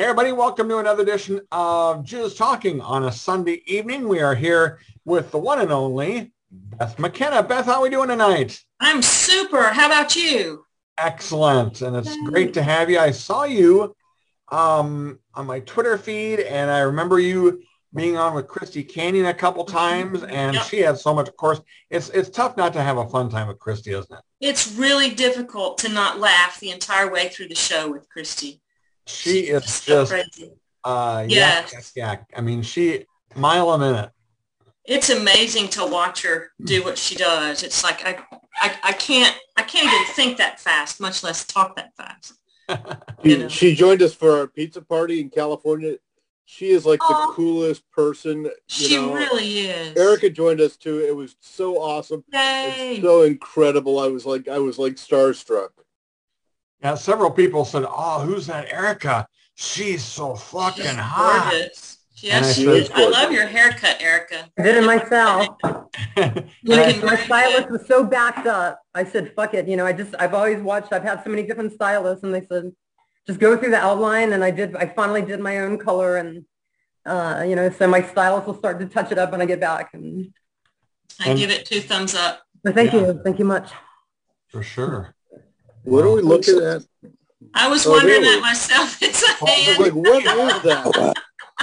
Hey everybody, welcome to another edition of Jizz Talking on a Sunday evening. We are here with the one and only Beth McKenna. Beth, how are we doing tonight? I'm super. How about you? Excellent. And it's great to have you. I saw you um, on my Twitter feed and I remember you being on with Christy Canyon a couple times and Yep. she had so much, of course, it's, it's tough not to have a fun time with Christy, isn't it? It's really difficult to not laugh the entire way through the show with Christy. She is so just, crazy. uh, Yes. yak, yak, yak. I mean, she, mile a minute. It's amazing to watch her do what she does. It's like I, I, I can't I can't even think that fast, much less talk that fast. She, You know. she joined us for our pizza party in California. She is like Aw. the coolest person. You She know. really is. Erikka joined us too. It was so awesome. Yay. It's so incredible. I was like, I was like starstruck. Yeah, several people said, "Oh, who's that Erikka? She's so fucking She's hot." gorgeous. Yes, she said- is. I love your haircut, Erikka. I did it myself. And You know, I- Looking my stylist was so backed up. I said, fuck it. You know, I just, I've always watched, I've had so many different stylists and they said, just go through the outline. And I did, I finally did my own color and, uh, you know, so my stylist will start to touch it up when I get back. And I And- give it two thumbs up. but thank Yeah. you. Thank you much. for sure. What are we looking at? I was Oh, wondering that myself. It's a was hand. like, what is that?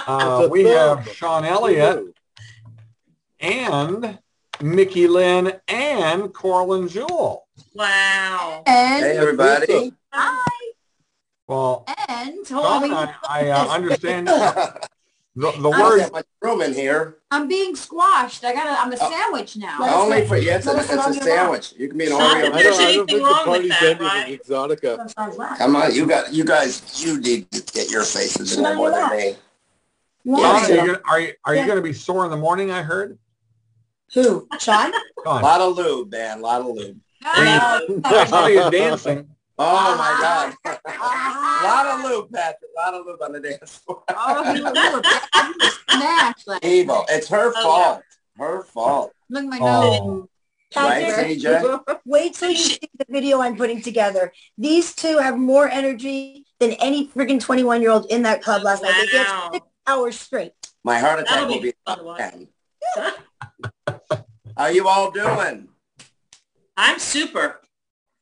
Uh, It's a we have. Sean Elliot and Micky Lynn and Coralyn Jewel. Wow. And, Hey, everybody. hi, Well, and, hold Sean, I, I uh, understand the, the I'm word. Got much room in here. I'm being squashed. I gotta, I'm a Oh. sandwich now. Only for yeah, it's a, it's a your sandwich. You can be an Not Oreo. that There's don't, I anything don't think the wrong with that, right? Exotica. Come on, you got you guys. You need to get your faces in there more than me. Sean, Yeah. are you, gonna, are you, are you Yeah. going to be sore in the morning? I heard. Who? Sean? A lot of lube, man. A lot of lube. I saw you dancing. Oh my uh-huh. God. A lot of lube, Patrick. A lot of lube on the dance floor. Oh, he was smashed. Like, Evil. It's her Oh, fault. Her fault. look at my oh. nose. Oh, Right, Patrick, TJ? wait till you see the video I'm putting together. These two have more energy than any friggin' 21 year old in that club last night. They danced Wow. six hours straight. My heart attack That'll will be be fun to watch. ten. How you all doing? I'm super.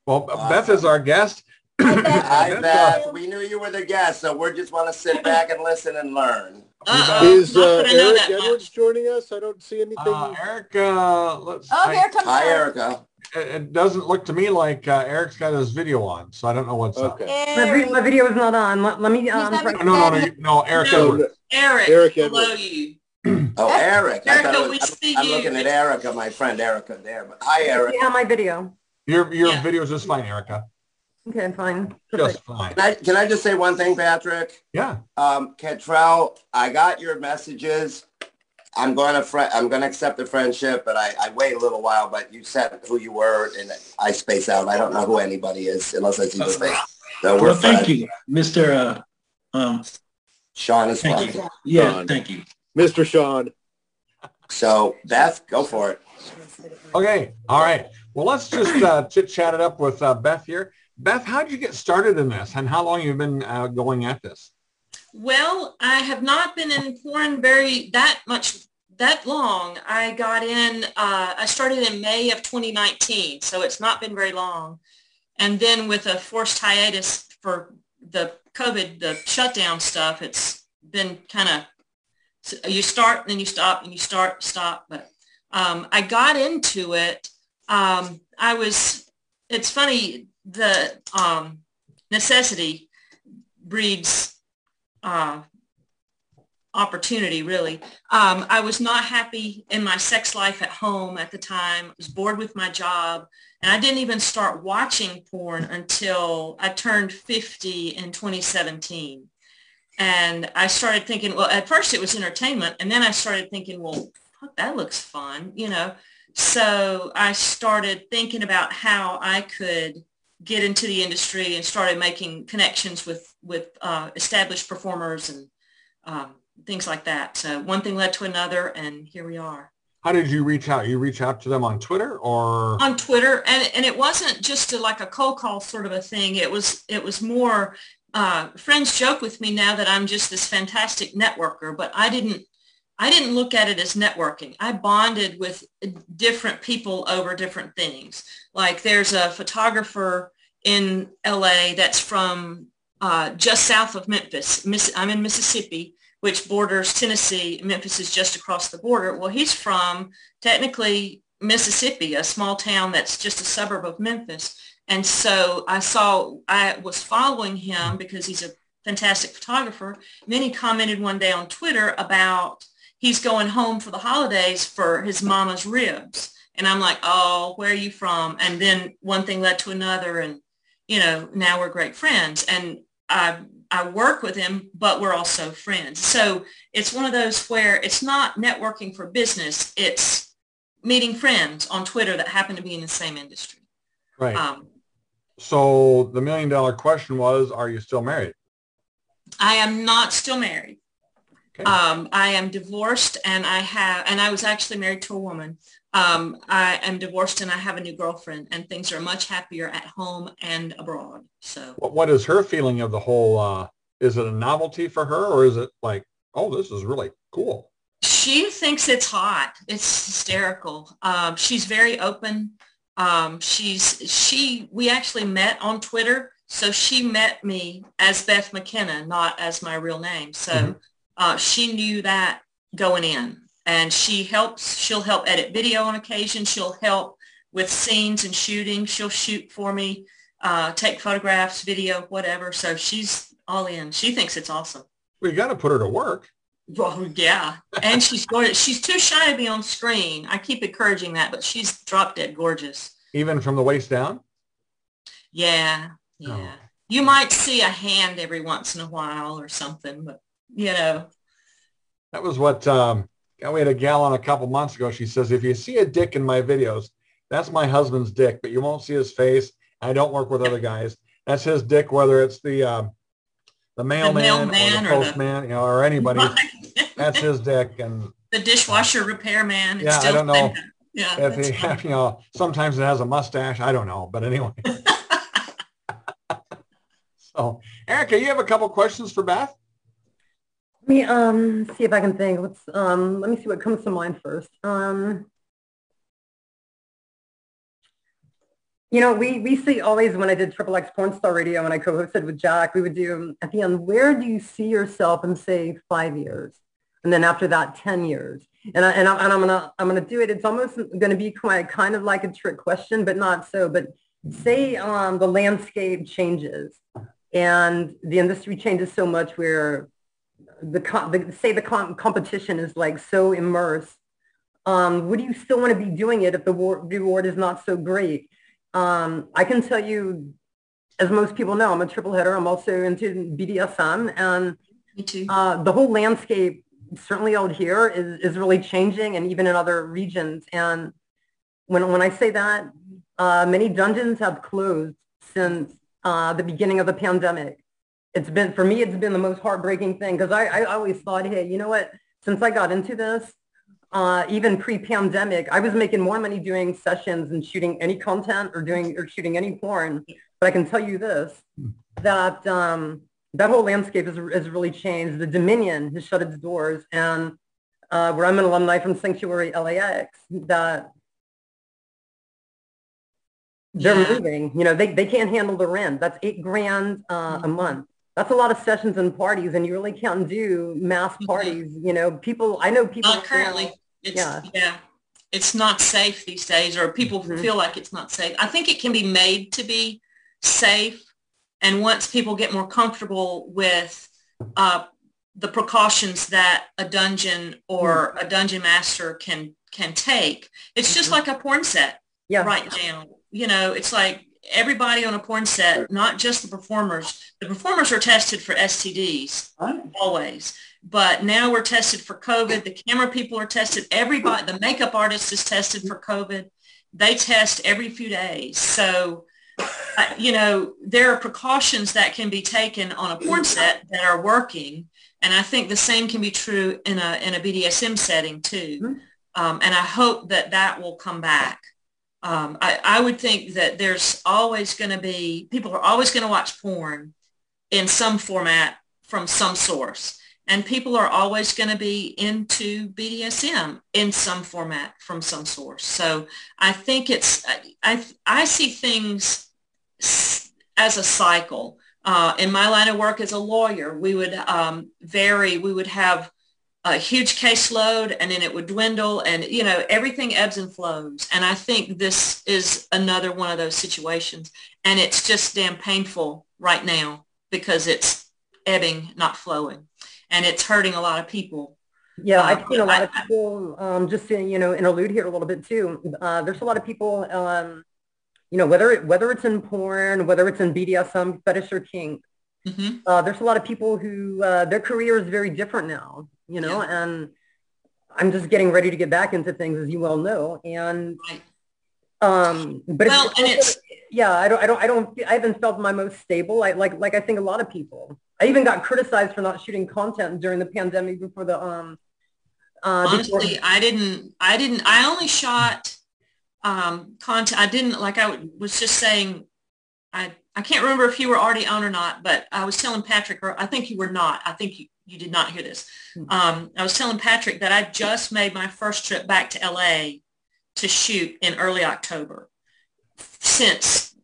Well, Beth is our guest. I bet. Hi, Beth, Beth. We knew you were the guest, so we just want to sit back and listen and learn. Uh-oh. Is uh, that I know Eric that much. Edwards joining us? I don't see anything. Uh, Erikka, let's. Oh, I- here comes Hi, Eric. Erikka. it, it doesn't look to me like uh, Eric's got his video on, so I don't know what's up. okay. My, vid- my video is not on. Let, let me, um, not No, no, no, no, Eric No. Edwards. Eric, Eric below Edwards. you. Oh, Eric. I Erikka, thought it we was- see I'm you. looking at Erikka, my friend Erikka there. But hi, Eric. yeah, my video. Your your Yeah. video's just fine, Erikka. Okay, fine. Just fine. Can I, can I just say one thing, Patrick? Yeah. Um, Cantrell, I got your messages. I'm going to fri I'm going to accept the friendship, but I, I wait a little while. But you said who you were, and I space out. I don't know who anybody is unless I see the face. So we're Well, thank you, Mr. Uh, um, Sean is thank fine. you. Yeah, Sean. thank you. Mr. Sean. So Beth, go for it. Okay. All right. Well, let's just uh, chit chat it up with uh, Beth here. Beth, how did you get started in this, and how long you been uh, going at this? Well, I have not been in porn very that much that long. I got in. Uh, I started in May of 2019, so it's not been very long. And then with a forced hiatus for the COVID, the shutdown stuff, it's been kind of you start and then you stop and you start stop. But um, I got into it. Um, I was. It's funny. The um, necessity breeds uh, opportunity, really. Um, I was not happy in my sex life at home at the time. I was bored with my job. And I didn't even start watching porn until I turned 50 in 2017. And I started thinking, well, at first it was entertainment. And then I started thinking, well, that looks fun, you know. So I started thinking about how I could get into the industry and started making connections with with uh, established performers and um, things like that. So one thing led to another, and here we are How did you reach out? You reach out to them on Twitter or? on Twitter. And and it wasn't just a, like a cold call sort of a thing. It was it was more. uh, friends joke with me now that I'm just this fantastic networker, but I didn't I didn't look at it as networking. I bonded with different people over different things. Like there's a photographer in LA that's from uh, just south of Memphis. I'm in Mississippi, which borders Tennessee. Memphis is just across the border. Well, he's from technically Mississippi, a small town that's just a suburb of Memphis. And so I saw, I was following him because he's a fantastic photographer. And then he commented one day on Twitter about he's going home for the holidays for his mama's ribs. And I'm like, oh, where are you from? And then one thing led to another. And, you know, now we're great friends. And I, I work with him, but we're also friends. So it's one of those where it's not networking for business. It's meeting friends on Twitter that happen to be in the same industry. Right. Um, so the million dollar question was, are you still married? I am not still married. Okay. Um, I am divorced and I have, and I was actually married to a woman. Um, I am divorced and I have a new girlfriend and things are much happier at home and abroad. So What, what is her feeling of the whole, uh, is it a novelty for her or is it like, oh, this is really cool? she thinks it's hot. It's hysterical. Um, she's very open. Um, she's, she, we actually met on Twitter. So she met me as Beth McKenna, not as my real name. So Mhm. Uh, she knew that going in and she helps, she'll help edit video on occasion. She'll help with scenes and shooting. She'll shoot for me, uh, take photographs, video, whatever. So she's all in. She thinks it's awesome. We got to put her to work. Well, yeah. And she's gorgeous. She's too shy to be on screen. I keep encouraging that, but she's drop dead gorgeous. Even from the waist down? Yeah. Yeah. Oh. You might see a hand every once in a while or something, but you know, That was what um, we had a gal on a couple months ago. She says, if you see a dick in my videos, that's my husband's dick, but you won't see his face. I don't work with other guys. That's his dick, whether it's the um, the mailman, mailman or or the the- postman, you know, or anybody. That's his dick. And the dishwasher repairman. Yeah, I don't know. Yeah. if he, funny. you know, sometimes it has a mustache. I don't know, but anyway. so, Erikka, you have a couple questions for Beth? Let me um see if I can think. Let's um let me see what comes to mind first. Um you know, we we see always when I did Triple X Porn Star Radio and I co-hosted with Jack, we would do at the end, where do you see yourself in say five years? And then after that, 10 years. And I and, I, I'm gonna I'm gonna do it. It's almost gonna be quite kind of like a trick question, but not so. But say um the landscape changes and the industry changes so much where the, the say the com- competition is like so immersed um, would you still want to be doing it if the war- reward is not so great? Um, i can tell you as most people know i'm a triple header. I'm also into bdsm and uh, the whole landscape certainly out here is, is really changing and even in other regions. And when, when i say that uh, many dungeons have closed since uh, the beginning of the pandemic it's been for me it's been the most heartbreaking thing because I, I always thought hey you know what since i got into this uh, even pre-pandemic i was making more money doing sessions and shooting any content or doing or shooting any porn but i can tell you this that um, that whole landscape has, has really changed the dominion has shut its doors and uh, where i'm an alumni from sanctuary lax that they're Yeah. moving. You know, they, they can't handle the rent. That's eight grand uh, a Mhm. month. That's a lot of sessions and parties, and you really can't do mass Mhm. parties. You know, people. I know people. Not currently. It's, Yeah. yeah. It's not safe these days or people Mhm. feel like it's not safe. I think it can be made to be safe. And once people get more comfortable with uh, the precautions that a dungeon or Mm. a dungeon master can can take, it's just Mhm. like a porn set Yeah. right now. You know, it's like everybody on a porn set, not just the performers. The performers are tested for STDs always. But now we're tested for COVID. The camera people are tested. Everybody, the makeup artist is tested for COVID. They test every few days. So, you know, there are precautions that can be taken on a porn set that are working. And I think the same can be true in a, in a BDSM setting too. Mhm. Um, and I hope that that will come back. Um, I, I would think that there's always going to be, people are always going to watch porn in some format from some source. And people are always going to be into BDSM in some format from some source. So I think it's, I, I see things as a cycle. Uh, in my line of work as a lawyer, we would um, vary, we would have a huge caseload and then it would dwindle and, you know, everything ebbs and flows. And I think this is another one of those situations. And it's just damn painful right now because it's ebbing, not flowing. And it's hurting a lot of people. Yeah, I've um, seen a lot of people, um, just to, you know, interlude here a little bit too. Uh, there's a lot of people, um, you know, whether it, whether it's in porn, whether it's in BDSM, fetish or kink, mm-hmm. uh, there's a lot of people who uh, their career is very different now you know, yeah. and I'm just getting ready to get back into things, as you well know. And um, but well, it's, and it's yeah, I don't, I don't, I don't, I haven't felt my most stable. I like, like I think a lot of people. I even got criticized for not shooting content during the pandemic before the um. Uh, Honestly, before- I didn't. I didn't. I only shot um, content. I didn't like. I was just saying. I I can't remember if you were already on or not, but I was telling Patrick, or I think you were not. I think you, you did not hear this. Hmm. Um, I was telling Patrick that I just made my first trip back to LA to shoot in early October since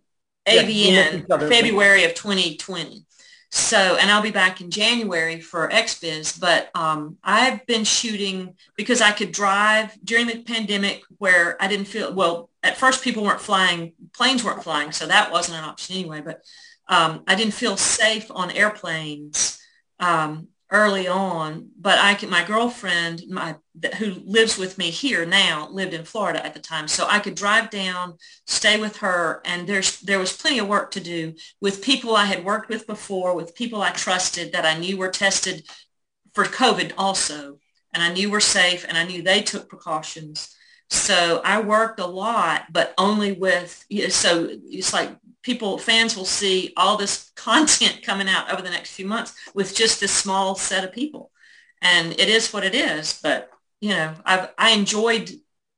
yeah, February of 2020. So, and I'll be back in January for XBiz, but um, I've been shooting because I could drive during the pandemic where I didn't feel, well, at first people weren't flying, planes weren't flying, so that wasn't an option anyway, but um, I didn't feel safe on airplanes um, early on, but I can, my girlfriend, my, who lives with me here now, lived in Florida at the time. So I could drive down, stay with her. And there's, there was plenty of work to do with people I had worked with before, with people I trusted that I knew were tested for COVID also. And I knew were safe and I knew they took precautions. So I worked a lot, but only with, so it's like people, fans will see all this content coming out over the next few months with just this small set of people. And it is what it is. But, you know, I've, I enjoyed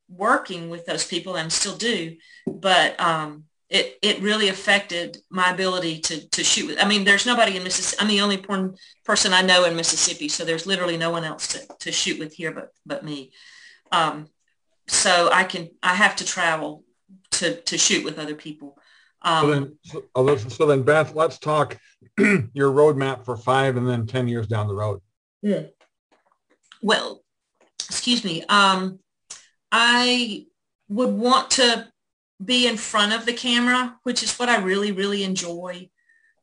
working with those people and still do. But um, it, it really affected my ability to, to shoot with. I mean, there's nobody in Mississippi. I'm the only porn person I know in Mississippi. So there's literally no one else to, to shoot with here but, but me. Um, so I can, I have to travel to, to shoot with other people. Um, so then, so, oh, so then, Beth, let's talk your roadmap for five and then ten years down the road. Yeah. Well, excuse me. Um, I would want to be in front of the camera, which is what I really, really enjoy.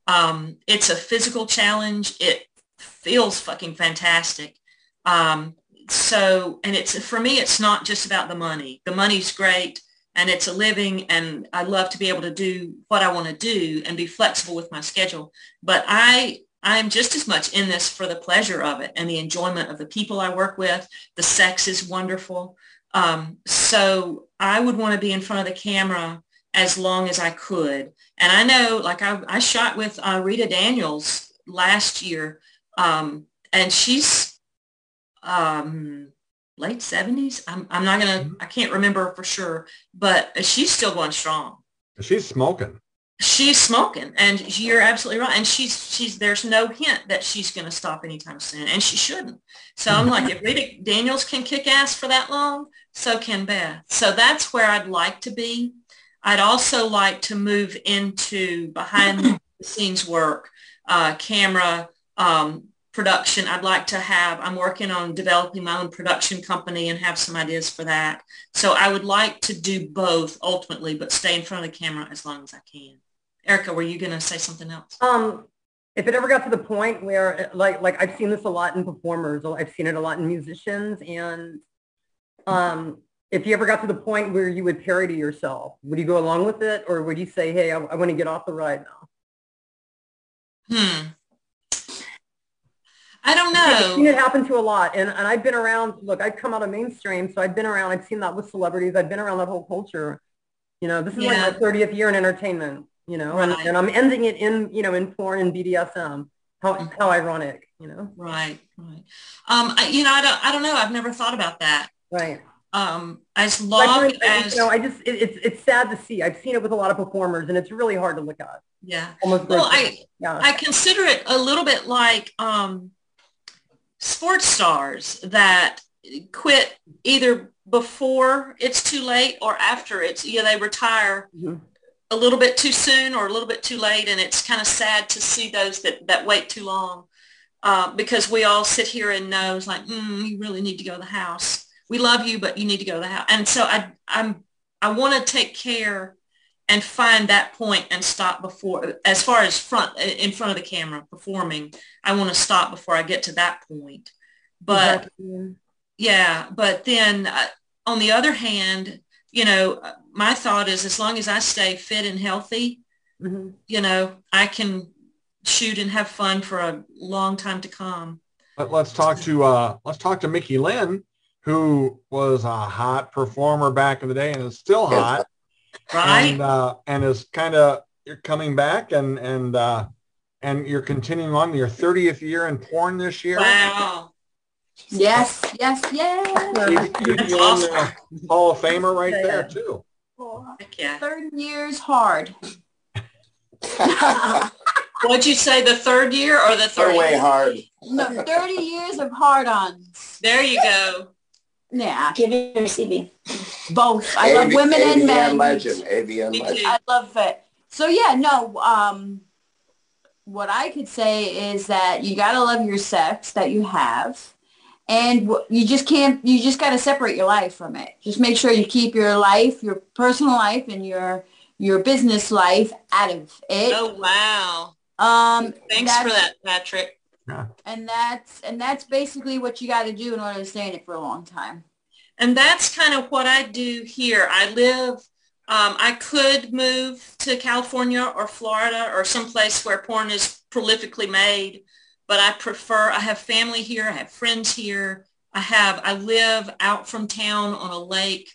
Um, it's a physical challenge. It feels fucking fantastic. Um, so, and it's for me, it's not just about the money. The money's great and it's a living and I love to be able to do what I want to do and be flexible with my schedule. But I I'm just as much in this for the pleasure of it and the enjoyment of the people I work with. The sex is wonderful. Um, so I would want to be in front of the camera as long as I could. And I know, like I, I shot with uh, Rita Daniels last year, um, and she's um, late 70s. I'm, I'm not going to, mm-hmm. I can't remember for sure, but she's still going strong. She's smoking. She's smoking and you're absolutely right. And she's, she's, there's no hint that she's going to stop anytime soon and she shouldn't. So I'm like, if Rita Daniels can kick ass for that long, so can Beth. So that's where I'd like to be. I'd also like to move into behind the scenes work, uh, camera, um, production I'd like to have. I'm working on developing my own production company and have some ideas for that. So I would like to do both ultimately, but stay in front of the camera as long as I can. Erikka, were you going to say something else? Um, if it ever got to the point where like, like I've seen this a lot in performers, I've seen it a lot in musicians and um, if you ever got to the point where you would parody yourself, would you go along with it or would you say, hey, I, I want to get off the ride now? Hmm. I don't know. I've seen it happen to a lot. And, and I've been around, look, I've come out of mainstream. So I've been around, I've seen that with celebrities. I've been around that whole culture. You know, this is yeah. like my 30th year in entertainment, you know, right. and, and I'm ending it in, you know, in porn and BDSM. How, mm-hmm. how ironic, you know? Right, right. Um, I, you know, I don't, I don't know. I've never thought about that. Right. um, as long as you know, I just it, it's it's sad to see. I've seen it with a lot of performers, and it's really hard to look at. yeah. Almost. Well. I yeah. I consider it a little bit like um, sports stars that quit either before it's too late or after it's yeah they retire Mhm. a little bit too soon or a little bit too late and it's kind of sad to see those that that wait too long uh, because we all sit here and know it's like mm, you really need to go to the house we love you but you need to go to the house and so I I'm I want to take care and find that point and stop before as far as front in front of the camera performing i want to stop before i get to that point but Exactly. yeah but then uh, on the other hand you know my thought is as long as i stay fit and healthy Mhm. you know i can shoot and have fun for a long time to come Let, let's talk to uh, let's talk to Micky Lynn, who was a hot performer back in the day and is still hot, right and uh, and is kind of you're coming back and and uh, and you're continuing on your 30th year in porn this year. wow Yes, yes, yes. You'd you'd be Hall of Famer right there too. Heck yeah Third year's hard. what'd you say the third year or the third way hard. No, 30 years of hard-ons. there you go Yeah, Giving or receiving. Both. I love AV women and men. legend. AVN legend. I love it. So yeah, no, um, what I could say is that you gotta love your sex that you have. And you just can't, you just gotta separate your life from it. Just make sure you keep your life, your personal life and your, your business life out of it. oh wow Um, thanks for that patrick And that's, and that's basically what you gotta do in order to stay in it for a long time. And that's kind of what I do here. I live, um, I could move to California or Florida or someplace where porn is prolifically made, but I prefer, I have family here, I have friends here, I have, I live out from town on a lake.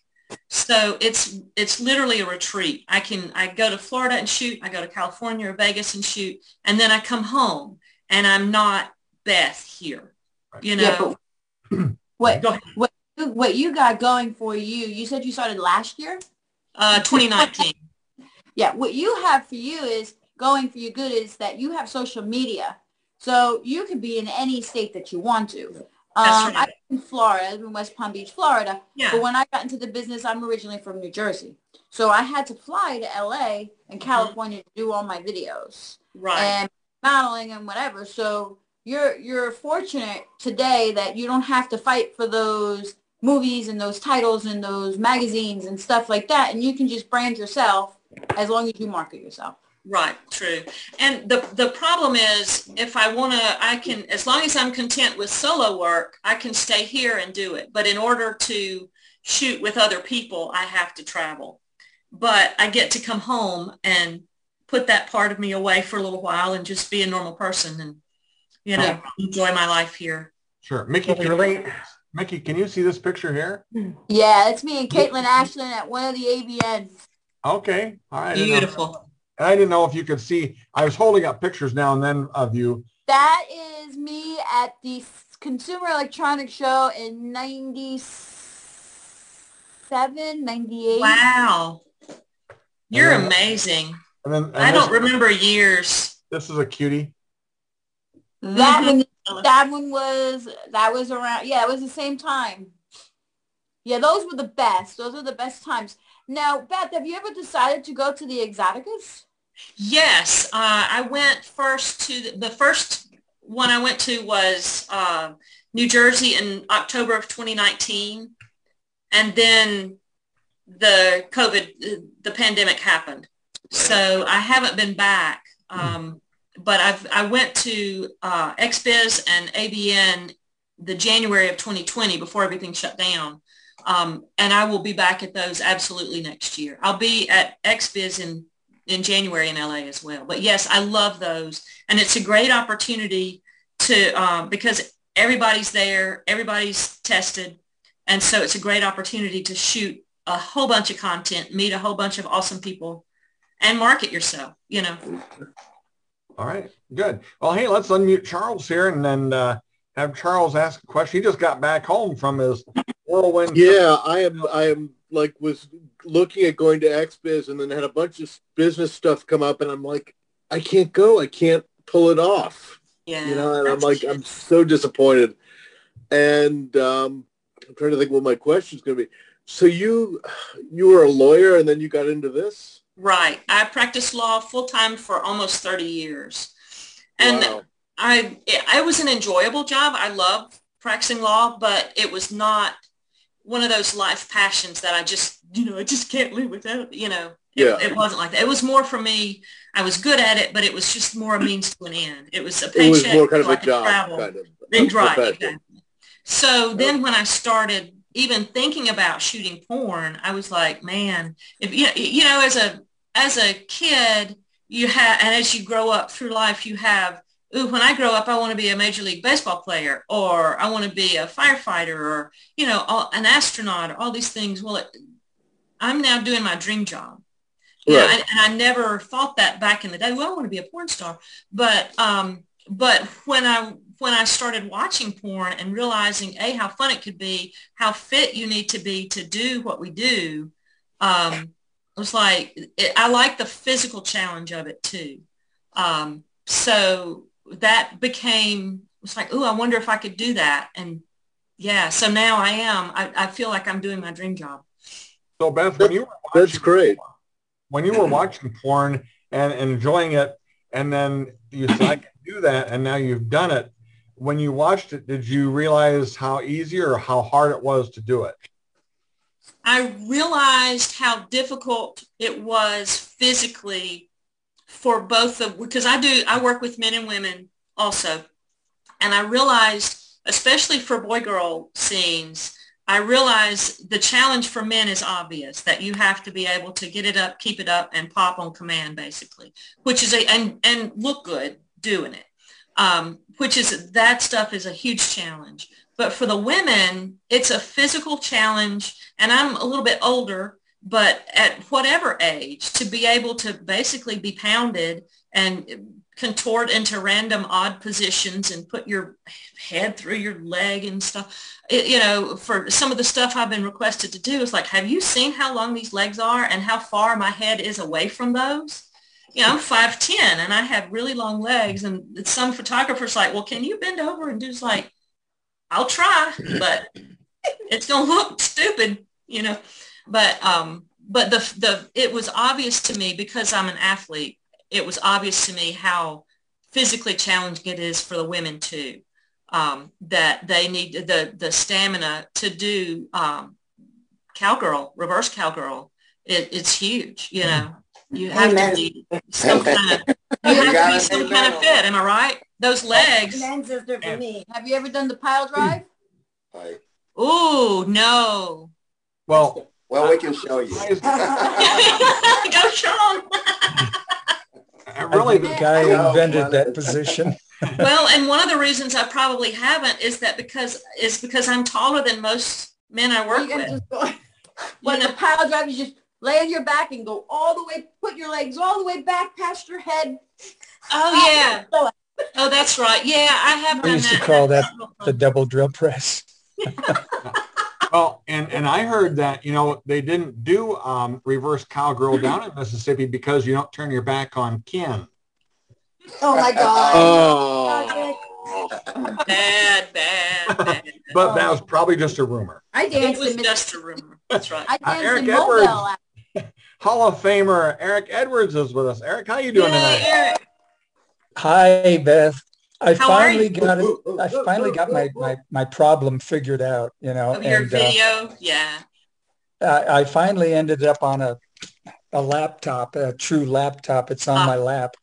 So it's, it's literally a retreat. I can, I go to Florida and shoot, I go to California or Vegas and shoot, and then I come home and I'm not Beth here, you Yeah, know? but what, what, what you got going for you, you said you started last year? Uh, 2019. Yeah, what you have for you is going for you good is that you have social media. So you can be in any state that you want to. That's Um, right. I'm in Florida, I'm in West Palm Beach, Florida. Yeah. But when I got into the business, I'm originally from New Jersey. So I had to fly to LA and California to do all my videos Right. and modeling and whatever. So you're you're fortunate today that you don't have to fight for those movies and those titles and those magazines and stuff like that. And you can just brand yourself as long as you market yourself. Right, true. And the the problem is if I want to I can as long as I'm content with solo work, I can stay here and do it. But in order to shoot with other people, I have to travel. But I get to come home and put that part of me away for a little while and just be a normal person and you know, Yeah. enjoy my life here. Sure, Micky. Can Can relate. Micky, can you see this picture here? Yeah, it's me and Kaitlyn Ashley at one of the AVNs. Okay, all right. I didn't know- Beautiful. I didn't know if you could see. I was holding up pictures now and then of you. That is me at the Consumer Electronics Show in 97, 98. Wow. You're Yeah. amazing. And then and I this, don't remember years. This is a cutie. That Mhm. one, that one was, that was around, yeah, it was the same time. Yeah, those were the best. Those were the best times. Now, Beth, have you ever decided to go to the Exoticas? Yes, uh, I went first to the, the first one I went to was uh, New Jersey in October of 2019, and then the COVID, the pandemic happened. So I haven't been back, um, but I've I went to uh, XBiz and AVN the January of 2020 before everything shut down. Um, and I will be back at those absolutely next year. I'll be at XBiz in in January in LA as well. But yes, I love those, and it's a great opportunity to um, because everybody's there, everybody's tested, and so it's a great opportunity to shoot a whole bunch of content, meet a whole bunch of awesome people, and market yourself. You know, All right, good. Well, hey, let's unmute Charles here and then uh, have Charles ask a question. He just got back home from his whirlwind. Yeah, I am. I am like was looking at going to XBiz and then had a bunch of business stuff come up, and I'm like, I can't go. I can't pull it off. Yeah. You know, and I'm like, cute. I'm so disappointed. And um, I'm trying to think what my question's going to be. So you, you were a lawyer, and then you got into this. Right. I practiced law full time for almost 30 years. And Wow. I it, it was an enjoyable job. I love practicing law, but it was not one of those life passions that I just, you know, I just can't live without, you know. It, Yeah. it wasn't like that. It was more for me. I was good at it, but it was just more a means to an end. It was a paycheck. it was more kind of so I a job, travel. kind of. Big a exactly. So then when I started even thinking about shooting porn, I was like, man, if you you know, as a as a kid, you have and as you grow up through life, you have, ooh, when I grow up, I want to be a major league baseball player, or I want to be a firefighter, or you know, all, an astronaut, or all these things. Well, it, I'm now doing my dream job. Right. and, and I never thought that back in the day. Well, I want to be a porn star, but um, but when I when I started watching porn and realizing a how fun it could be, how fit you need to be to do what we do, um, it was like it, I like the physical challenge of it too. Um, so that became it was like, oh, I wonder if I could do that, and yeah, so now I am. I, I feel like I'm doing my dream job. So Beth, when you were watching, That's great. when you were watching porn and enjoying it, and then you said I can do that, and now you've done it. When you watched it, did you realize how easy or how hard it was to do it? I realized how difficult it was physically for both of because I do I work with men and women also. And I realized especially for boy girl scenes, I realized the challenge for men is obvious that you have to be able to get it up, keep it up and pop on command basically, which is a and and look good doing it. Um, which is that stuff is a huge challenge. But for the women, it's a physical challenge and I'm a little bit older, but at whatever age, to be able to basically be pounded and contort into random odd positions and put your head through your leg and stuff. It, you know, for some of the stuff I've been requested to do, it's like, have you seen how long these legs are and how far my head is away from those? You know, I'm 5'10 and I have really long legs and some photographers like, well, can you bend over and do like, I'll try, but it's going to look stupid, you know. But um, but the the it was obvious to me because I'm an athlete. It was obvious to me how physically challenging it is for the women too. Um, that they need the the stamina to do um, cowgirl, reverse cowgirl. It, it's huge, you know. You have Amen. to be some kind of You have to be some kind of fit. Am I right? Those legs. Amen, sister, for me. Have you ever done the pile hmm. drive? Like, Ooh, no. Well, well, we can show you. Go, Sean. I really, the guy who invented that position. well, and one of the reasons I probably haven't is that because is because I'm taller than most men I work you gotta with. just go, when know, the pile drive, you just lay on your back and go all the way, put your legs all the way back past your head. oh yeah. Oh, that's right. Yeah, I have We done used to call that The double drill press. well, and and I heard that you know they didn't do um, reverse cowgirl down in Mississippi because you don't turn your back on Ken. Oh my God. Oh. Bad, bad, bad. But that was probably just a rumor. I It danced was in Miss- just a rumor. That's right. I Uh, danced Eric in Edwards. Hall of Famer Eric Edwards is with us. Eric, how you doing Yay, tonight? Eric. Hi, Beth. I How finally got it. I finally got my, my, my problem figured out, you know, Of your and uh, video, yeah. I, I finally ended up on a, a laptop, a true laptop. It's on Ah. my lap.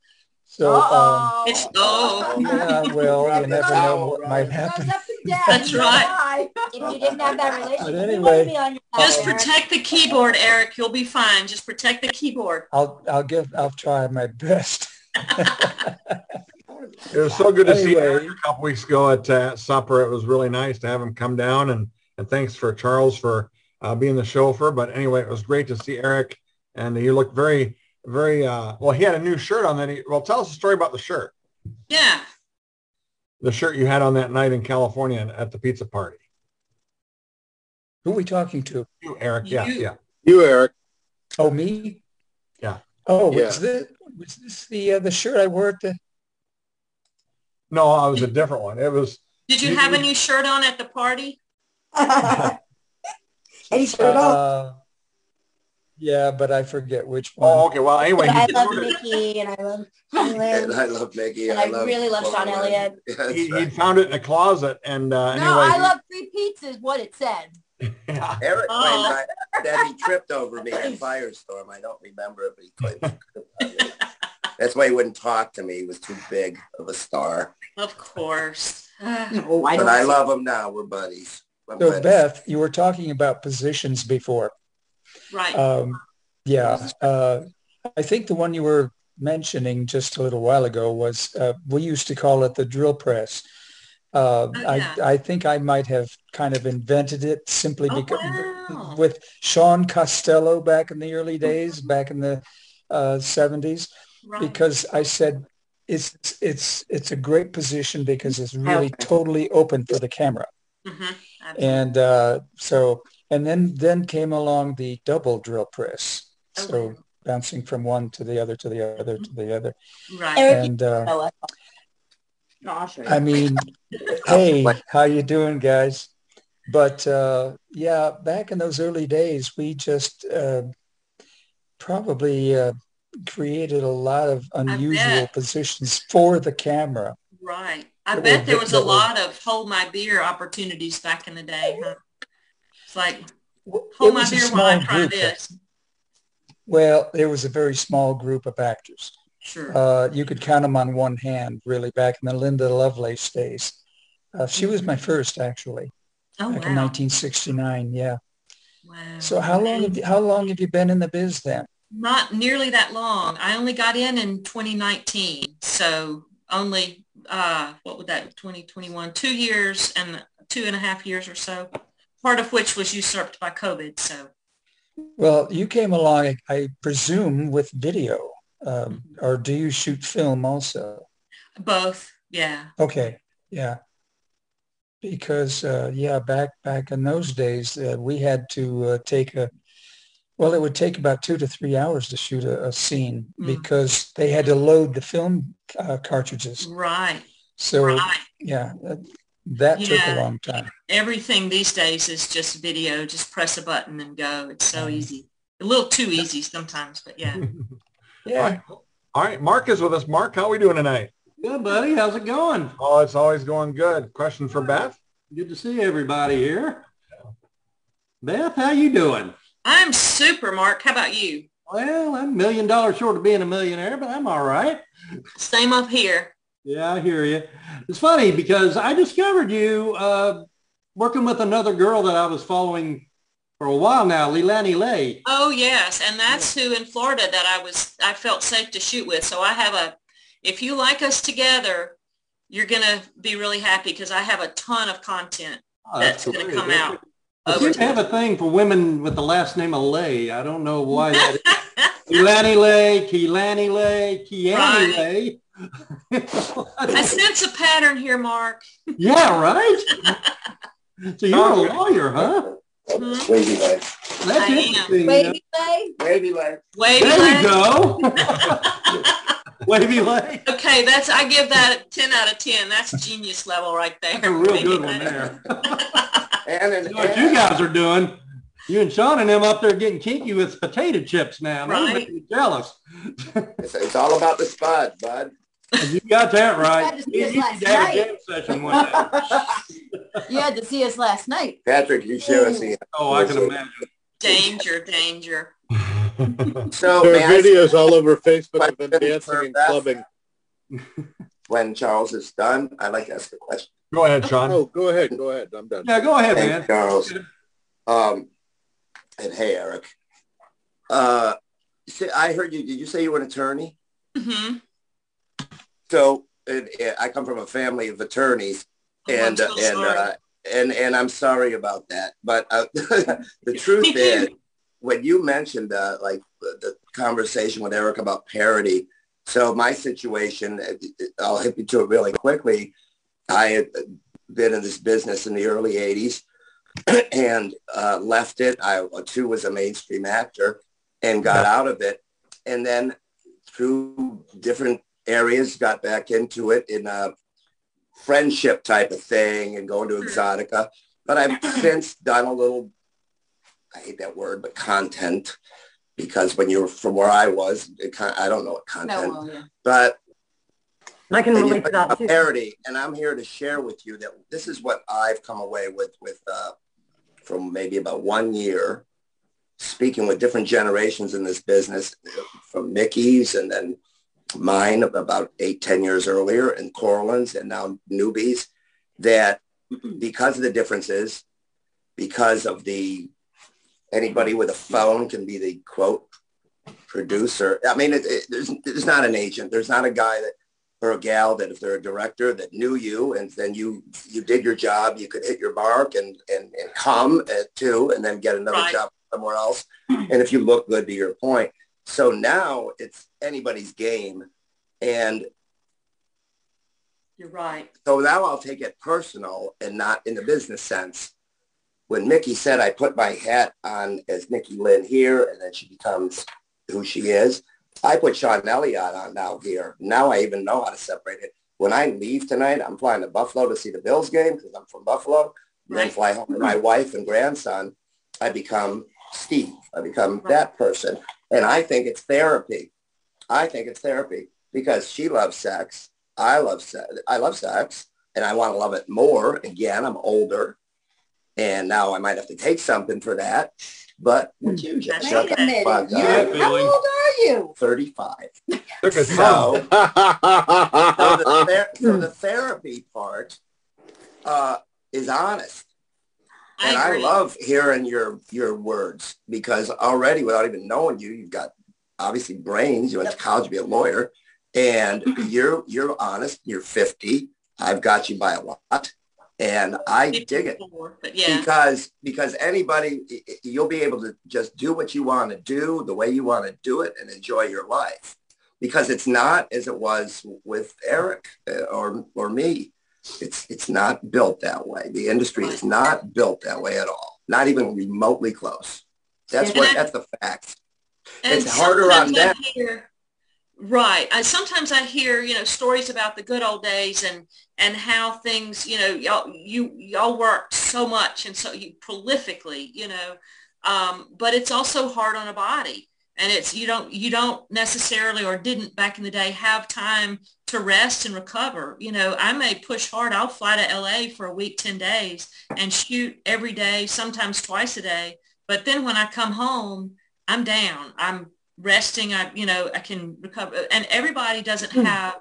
So, um, Uh-oh. It's oh, yeah, well, you never know what might happen. up and down. That's right. If you didn't have that relationship, But you anyway. be on your just phone. protect the keyboard, Eric. You'll be fine. Just protect the keyboard. I'll, I'll give, I'll try my best. It was so good to see Anyway. Eric a couple weeks ago at uh, supper. It was really nice to have him come down, and and thanks for Charles for uh, being the chauffeur. But anyway, it was great to see Eric, and he looked very, very uh, well. He had a new shirt on that. He well, tell us a story about the shirt. Yeah. The shirt you had on that night in California at the pizza party. Who are we talking to? You, Eric. Yeah, You- yeah. You, Eric. Oh, me? Yeah. Oh, Yeah. was this, was this the, uh, the shirt I wore at the, No, I was a different one. It was Did you have a new shirt on at the party? Any shirt off? uh, yeah, but I forget which one. Oh, okay. Well, anyway, I love found Micky and I love And I love Micky. And I love really love Sean Elliot. Yeah, he, right. he'd found it in a closet, and uh, No, anyway, I love free pizza is what it said. Yeah. Eric Oh. claims I, that he tripped over me at Firestorm. I don't remember it, but he claims he tripped over me. That's why he wouldn't talk to me. He was too big of a star. Of course. No, I But. I love him now. We're buddies. We're So buddies. Beth, you were talking about positions before. Right. Um, yeah, uh, I think the one you were mentioning just a little while ago was, uh, we used to call it the drill press. Uh, Oh, yeah. I, I think I might have kind of invented it simply Oh, because wow. with Sean Costello back in the early days, back in the uh, 70s, right. because I said it's it's it's a great position because it's really totally open for the camera. Mhm. And uh, so and then then came along the double drill press. Oh, So bouncing from one to the other to the other to the other. Right. Eric, And uh, oh, No, I'll show you. I mean, hey, how you doing, guys? But uh, yeah, back in those early days, we just uh, probably uh, created a lot of unusual positions for the camera. Right. I That bet were- there was a were- lot of hold my beer opportunities back in the day. Huh? It's like It hold my beer while I try group. this. Well, there was a very small group of actors. Sure. Uh, you could count them on one hand, really, back in the Linda Lovelace days. Uh, she was my first, actually, oh back in 1969. Yeah. Wow. So how long have you, how long have you been in the biz then? Not nearly that long. I only got in in 2019. So only, uh, what would that, 2021, two years and two and a half years or so, part of which was usurped by COVID. So Well, you came along, I presume, with video, um, or do you shoot film also? both. Yeah. Okay, yeah. Because uh, yeah, back back in those days, uh, we had to uh, take a. Well, it would take about two to three hours to shoot a, a scene Mm. because they had to load the film uh, cartridges. Right. So Right. yeah, that, that took a long time. Everything these days is just video. Just press a button and go. It's so Mhm. easy. A little too easy sometimes, but yeah. All Yeah. right. All right. Mark is with us. Mark, how are we doing tonight? Good, buddy. How's it going? Oh, it's always going good. Question for Beth? Good to see everybody here. Beth, how you doing? I'm super, Mark. How about you? Well, I'm a million dollars short of being a millionaire, but I'm all right. Same up here. Yeah, I hear you. It's funny because I discovered you uh, working with another girl that I was following for a while now, Leilani Lay. Oh yes, and that's who in Florida that I was I felt safe to shoot with. So I have a if you like us together, you're gonna be really happy because I have a ton of content Oh, that's gonna great. come out. I seem to have a thing for women with the last name of Lay. I don't know why that is. Leilani Lay, Keilani Lay, Kiani Right. Lay. I sense a pattern here, Mark. yeah, right? So you're a lawyer, huh? Mhm. Wavy leg. That's I am. interesting. you know. Baby Wavy leg. Wavy There leg. you go. Wavy leg. Okay, that's I give that a ten out of ten. That's genius level right there. That's a real Wavy good one there. And an You know what you guys are doing? You and Sean and them up there getting kinky with potato chips now. Man, Right. make me jealous. It's, it's all about the spud, bud. You got that right. Tried to You us need last to have a jam session one day. You had to see us last night. Patrick, you should have seen. Oh, I can imagine. Danger, danger. So There are I say videos all over Facebook of them dancing and clubbing. when Charles is done, I'd like to ask a question. Go ahead, Sean. Oh, go ahead. Go ahead. I'm done. Yeah, go ahead, Hey, man. Charles. Um, and hey, Eric. Uh, say- I heard you. Did you say you were an attorney? hmm So it, it- I come from a family of attorneys, and I'm so and sorry. uh, and and I'm sorry about that. But uh, the truth is, when you mentioned uh, like the, the conversation with Eric about parity, so my situation, uh, I'll hit you to it really quickly. I had been in this business in the early '80s, and uh, left it. I too was a mainstream actor and got out of it. And then through different areas, got back into it in a friendship type of thing and going to Exotica. But I've since done a little, I hate that word, but content because when you're from where I was, it, I don't know what content, no, yeah. but I can relate to that a too. parody, and I'm here to share with you that this is what I've come away with with uh, from maybe about one year speaking with different generations in this business, from Micky's and then mine about eight, ten years earlier, and Coralyn's, and now newbies, that because of the differences, because of the anybody with a phone can be the quote producer. I mean, it, it, there's there's not an agent. There's not a guy that or a gal that if they're a director that knew you and then you you did your job, you could hit your mark and and, and come at two and then get another right. job somewhere else. Mm. And if you look good to your point. So now it's anybody's game. And you're right. So now I'll take it personal and not in the business sense. When Micky said I put my hat on as Micky Lynn here and then she becomes who she is, I put Sean Elliot on now here. Now I even know how to separate it. When I leave tonight, I'm flying to Buffalo to see the Bills game because I'm from Buffalo. Right. Then fly home with my wife and grandson. I become Steve. I become right. that person. And I think it's therapy. I think it's therapy because she loves sex. I love sex. I love sex and I want to love it more. Again, I'm older and now I might have to take something for that. But would you just shut that fuck up? How old are you? 35. so, so, the ther- so the therapy part uh, is honest. And I, I, love hearing your your words because already without even knowing you, you've got obviously brains. You went to college to be a lawyer, and you're you're honest. You're 50. I've got you by a lot, and I dig it yeah. because because anybody you'll be able to just do what you want to do the way you want to do it and enjoy your life because it's not as it was with Eric uh, or or me it's it's not built that way. The industry is not built that way at all. Not even remotely close. That's what that's the fact. It's harder on them. Hear, right. I sometimes I hear, you know, stories about the good old days and and how things, you know, y'all you y'all worked so much and so you prolifically, you know. Um, but it's also hard on a body and it's you don't you don't necessarily or didn't back in the day have time to rest and recover. You know i may push hard. I'll fly to la for a week 10 days and shoot every day sometimes twice a day. But then when i come home i'm down. I'm resting. I you know i can recover. And everybody doesn't hmm. have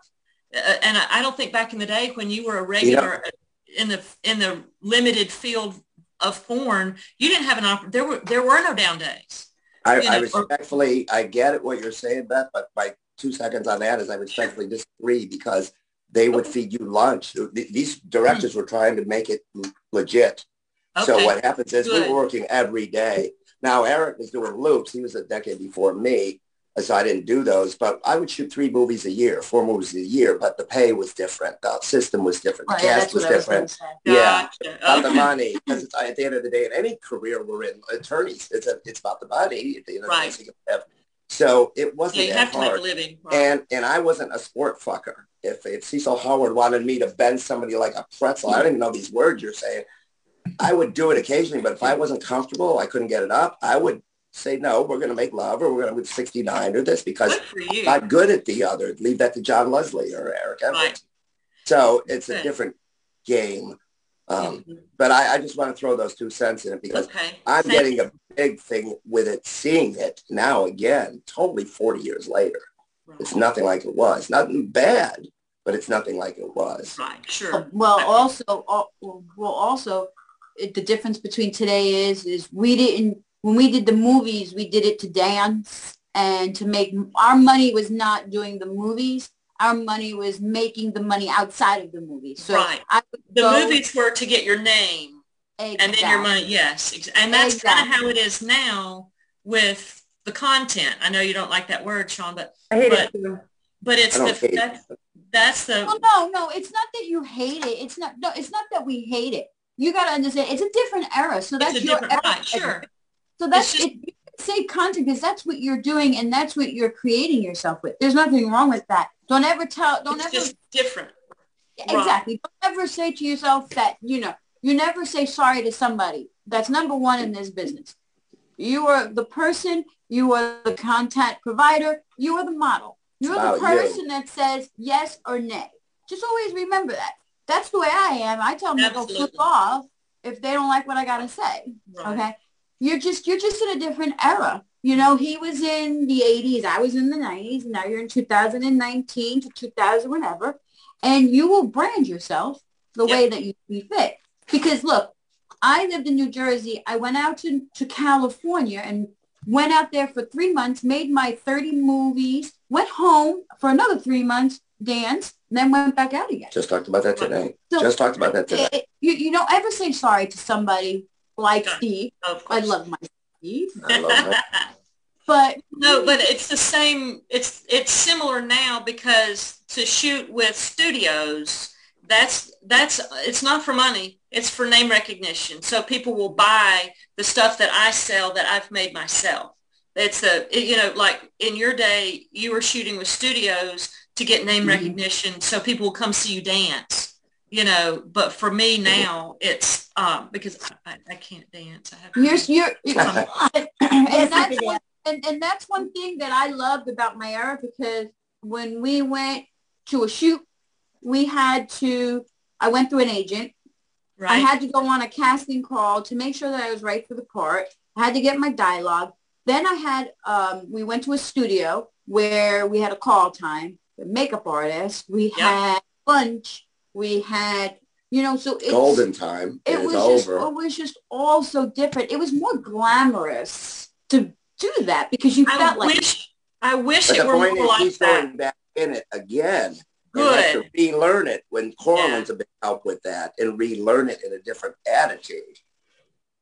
uh, and I, I, don't think back in the day when you were a regular yeah. in the in the limited field of porn you didn't have an op- there were there were no down days. I, I respectfully, I get it what you're saying, Beth, but my two seconds on that is I respectfully disagree because they would feed you lunch. These directors were trying to make it legit. Okay. So what happens is Good. we're working every day. Now Eric was doing loops. He was a decade before me uh, so I didn't do those, but I would shoot three movies a year, four movies a year, but the pay was different. The system was different. The oh, cast yeah, was different. Was yeah, gotcha. about okay. the money. Because at the end of the day, in any career we're in, attorneys, it's a, it's about the money. End of right. the day, so it wasn't yeah, that hard. Living, right. And and I wasn't a sport fucker. If if Cecil Howard wanted me to bend somebody like a pretzel, I don't even know these words you're saying. I would do it occasionally, but if I wasn't comfortable, I couldn't get it up. I would say no, we're going to make love or we're going to with 69 or this because I'm not good at the other. Leave that to John Leslie or Eric. Right. So it's a different game. Um, mm-hmm. But I, I, just want to throw those two cents in it because okay. I'm Thank getting a big thing with it, seeing it now again, totally 40 years later. Right. It's nothing like it was. Nothing bad, but it's nothing like it was. Right, sure. Well, also, uh, well, also, it, the difference between today is, is we didn't when we did the movies, we did it to dance and to make our money was not doing the movies. Our money was making the money outside of the movies. So right. the go, movies were to get your name exactly. and then your money. Yes. And that's exactly. kind of how it is now with the content. I know you don't like that word, Sean, but, I hate but, it too. but it's the, that's, that's the. Oh, no, no, it's not that you hate it. It's not, no, it's not that we hate it you got to understand it's a different era. So that's your era. right, sure. So that's just- it. You can say content because that's what you're doing and that's what you're creating yourself with. There's nothing wrong with that. Don't ever tell. Don't It's ever just different. Yeah, Exactly. Don't ever say to yourself that, you know, you never say sorry to somebody. That's number one in this business. You are the person, you are the content provider, you are the model. You're the About you. person that says yes or nay. Just always remember that. That's the way I am. I tell them to go flip off if they don't like what I gotta say. Right. Okay. You're just you're just in a different era. You know, he was in the 80s, I was in the 90s, now you're in 2019 to 2000, whatever. And you will brand yourself the Yep. way that you see fit. Because look, I lived in New Jersey. I went out to, to California and went out there for three months, made my 30 movies, went home for another three months, danced, then went back out again. Just talked about that today. So- Just talked about that today. It- it- you, you don't ever say sorry to somebody like Okay. Steve. Of I love my Steve. I love that. But No, but it's the same. It's it's similar now because to shoot with studios, that's that's it's not for money. It's for name recognition. So people will buy the stuff that I sell that I've made myself. It's a it- you know like in your day you were shooting with studios to get name Mhm. recognition, so people will come see you dance. You know, but for me now it's um because I, I, I can't dance. I have you're, you're, Yes, and that's one, and, and that's one thing that I loved about my era because when we went to a shoot, we had to, I went through an agent. right. I had to go on a casting call to make sure that I was right for the part. I had to get my dialogue. Then I had, um, we went to a studio where we had a call time, the makeup artist. We Yeah. had lunch. We had, you know, so it's, Golden time. it It is was just over. it was just all so different. It was more glamorous to do that because you I felt like wish I wish But it the were point more is like he's that. going back in it again. And has to Good. relearn it when Coralyn's a big help with that and relearn it in a different attitude.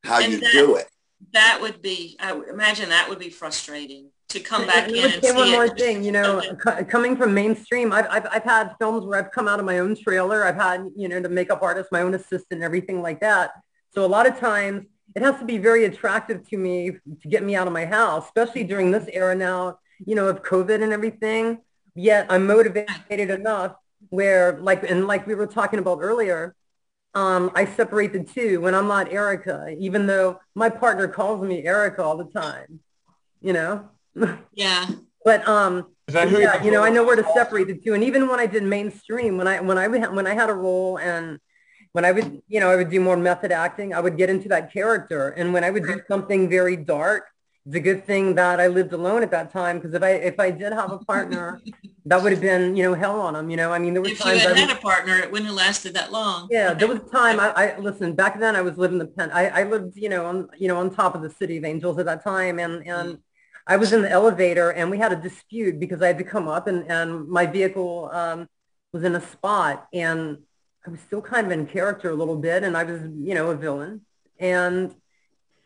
How And you that- do it. That would be, I imagine that would be frustrating to come back And in and one see more it. thing, you know, co- coming from mainstream, I've, I've, I've had films where I've come out of my own trailer. I've had, you know, the makeup artist, my own assistant, and everything like that. So a lot of times it has to be very attractive to me to get me out of my house, especially during this era now, you know, of COVID and everything. Yet I'm motivated enough where like, and like we were talking about earlier, um, I separate the two when I'm not Erikka, even though my partner calls me Erikka all the time, you know? Yeah. But um, Is that who yeah, you you know, I know where to separate the two. And even when I did mainstream, when I when I would- when I had a role and when I would, you know, I would do more method acting, I would get into that character. And when I would do something very dark, it's a good thing that I lived alone at that time because if I if I did have a partner, that would have been, you know, hell on them. You know, I mean, there were If you times I had was, had a partner, it wouldn't have lasted that long. yeah, there was a time I, I listen back then I was living the pen. I, I lived, you know, on you know on top of the city of angels at that time, and and I was in the elevator and we had a dispute because I had to come up and and my vehicle um, was in a spot and I was still kind of in character a little bit and I was you know a villain and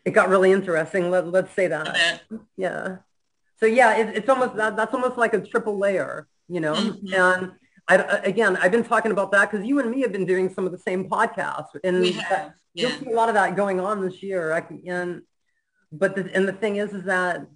it got really interesting. Let let's say that. Yeah. So yeah, it, it's almost that, that's almost like a triple layer, you know. Mhm. And I, again, I've been talking about that because you and me have been doing some of the same podcasts, and We that- have. you'll Yeah. see a lot of that going on this year. I, can- and but the, and the thing is, is that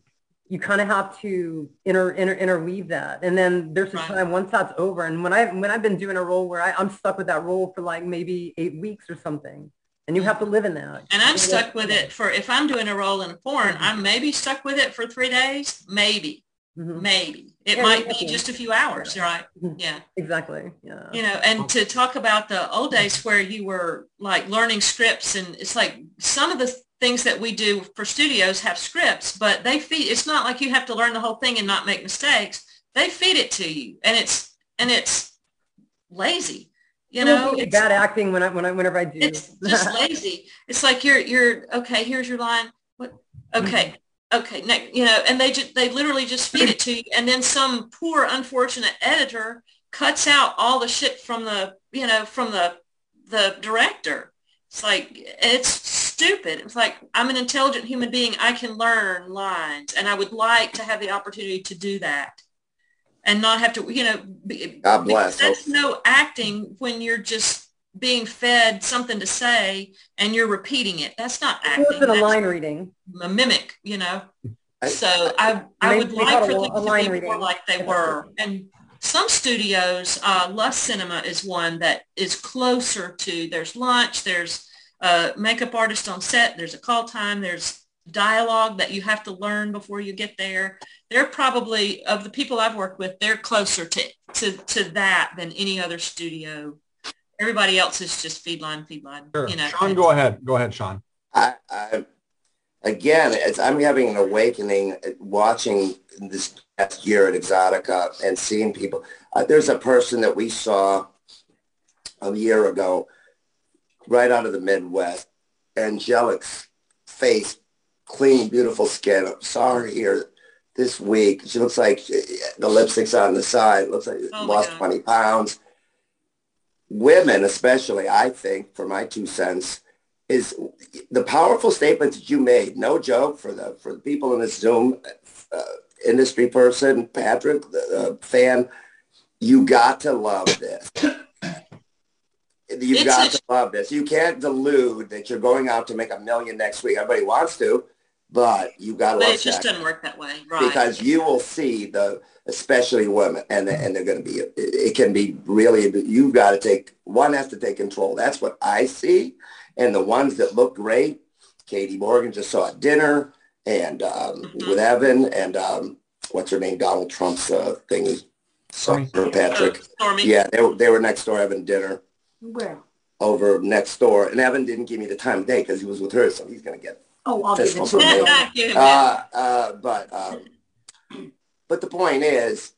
you kind of have to inter, inter, interweave that, and then there's a time once that's over, and when I when I've been doing a role where I, I'm stuck with that role for like maybe eight weeks or something, and you have to live in that. And I'm stuck with it for, if I'm doing a role in a foreign, I'm maybe stuck with it for three days, maybe, Mhm. maybe. It Yeah, might be just a few hours, right? Mhm. Yeah. Exactly. Yeah. You know, and to talk about the old days where you were like learning scripts and it's like some of the things that we do for studios have scripts, but they feed, it's not like you have to learn the whole thing and not make mistakes. They feed it to you and it's, and it's lazy, you know? It's- bad acting when I when I whenever I do. it's just lazy. It's like you're you're okay. Here's your line. What? Okay, okay. Next, you know, and they just they literally just feed it to you, and then some poor unfortunate editor cuts out all the shit from the you know from the the director. It's like it's stupid. It's like I'm an intelligent human being. I can learn lines, and I would like to have the opportunity to do that, and not have to you know. Be, God bless. because That's no acting when you're just being fed something to say and you're repeating it. That's not It acting. wasn't a That's line reading. a mimic, you know. I- So I I They- would like for it a- things to line be reading. more like they were. And some studios, uh, Lust Cinema is one that is closer to. There's lunch. There's a makeup artist on set. There's a call time. There's dialogue that you have to learn before you get there. They're probably of the people I've worked with. They're closer to to to that than any other studio. Everybody else is just feed line, feed line. Sure. You know. Sean, go ahead. Go ahead, Sean. I, I again, it's, I'm having an awakening watching this past year at Exotica and seeing people. Uh, there's a person that we saw a year ago, right out of the Midwest, angelic face, clean, beautiful skin. I saw her here this week. She looks like the lipstick's on the side. Looks like Oh lost God. 20 pounds. Women, especially, I think, for my two cents, is the powerful statement that you made. No joke for the for the people in this Zoom uh, industry person, Patrick, the uh, fan. You got to love this. You've It's got a- to love this. You can't delude that you're going out to make a million next week. Everybody wants to, but you got to But love it just doesn't work that way, right? because you will see the especially women and and they're going to be it, it can be really you've got to take one has to take control that's what i see and the ones that look great katie morgan just saw at dinner and um, Mhm. with evan and um, what's her name donald trump's uh, thingy Stormy. Sorry, patrick Oh, Stormy. yeah they were, they were next door having dinner Where? over next door and evan didn't give me the time of day because he was with her so he's going to get Oh, I'll give it to for you. me. Yeah, give him that. uh, uh, but um, but the point is,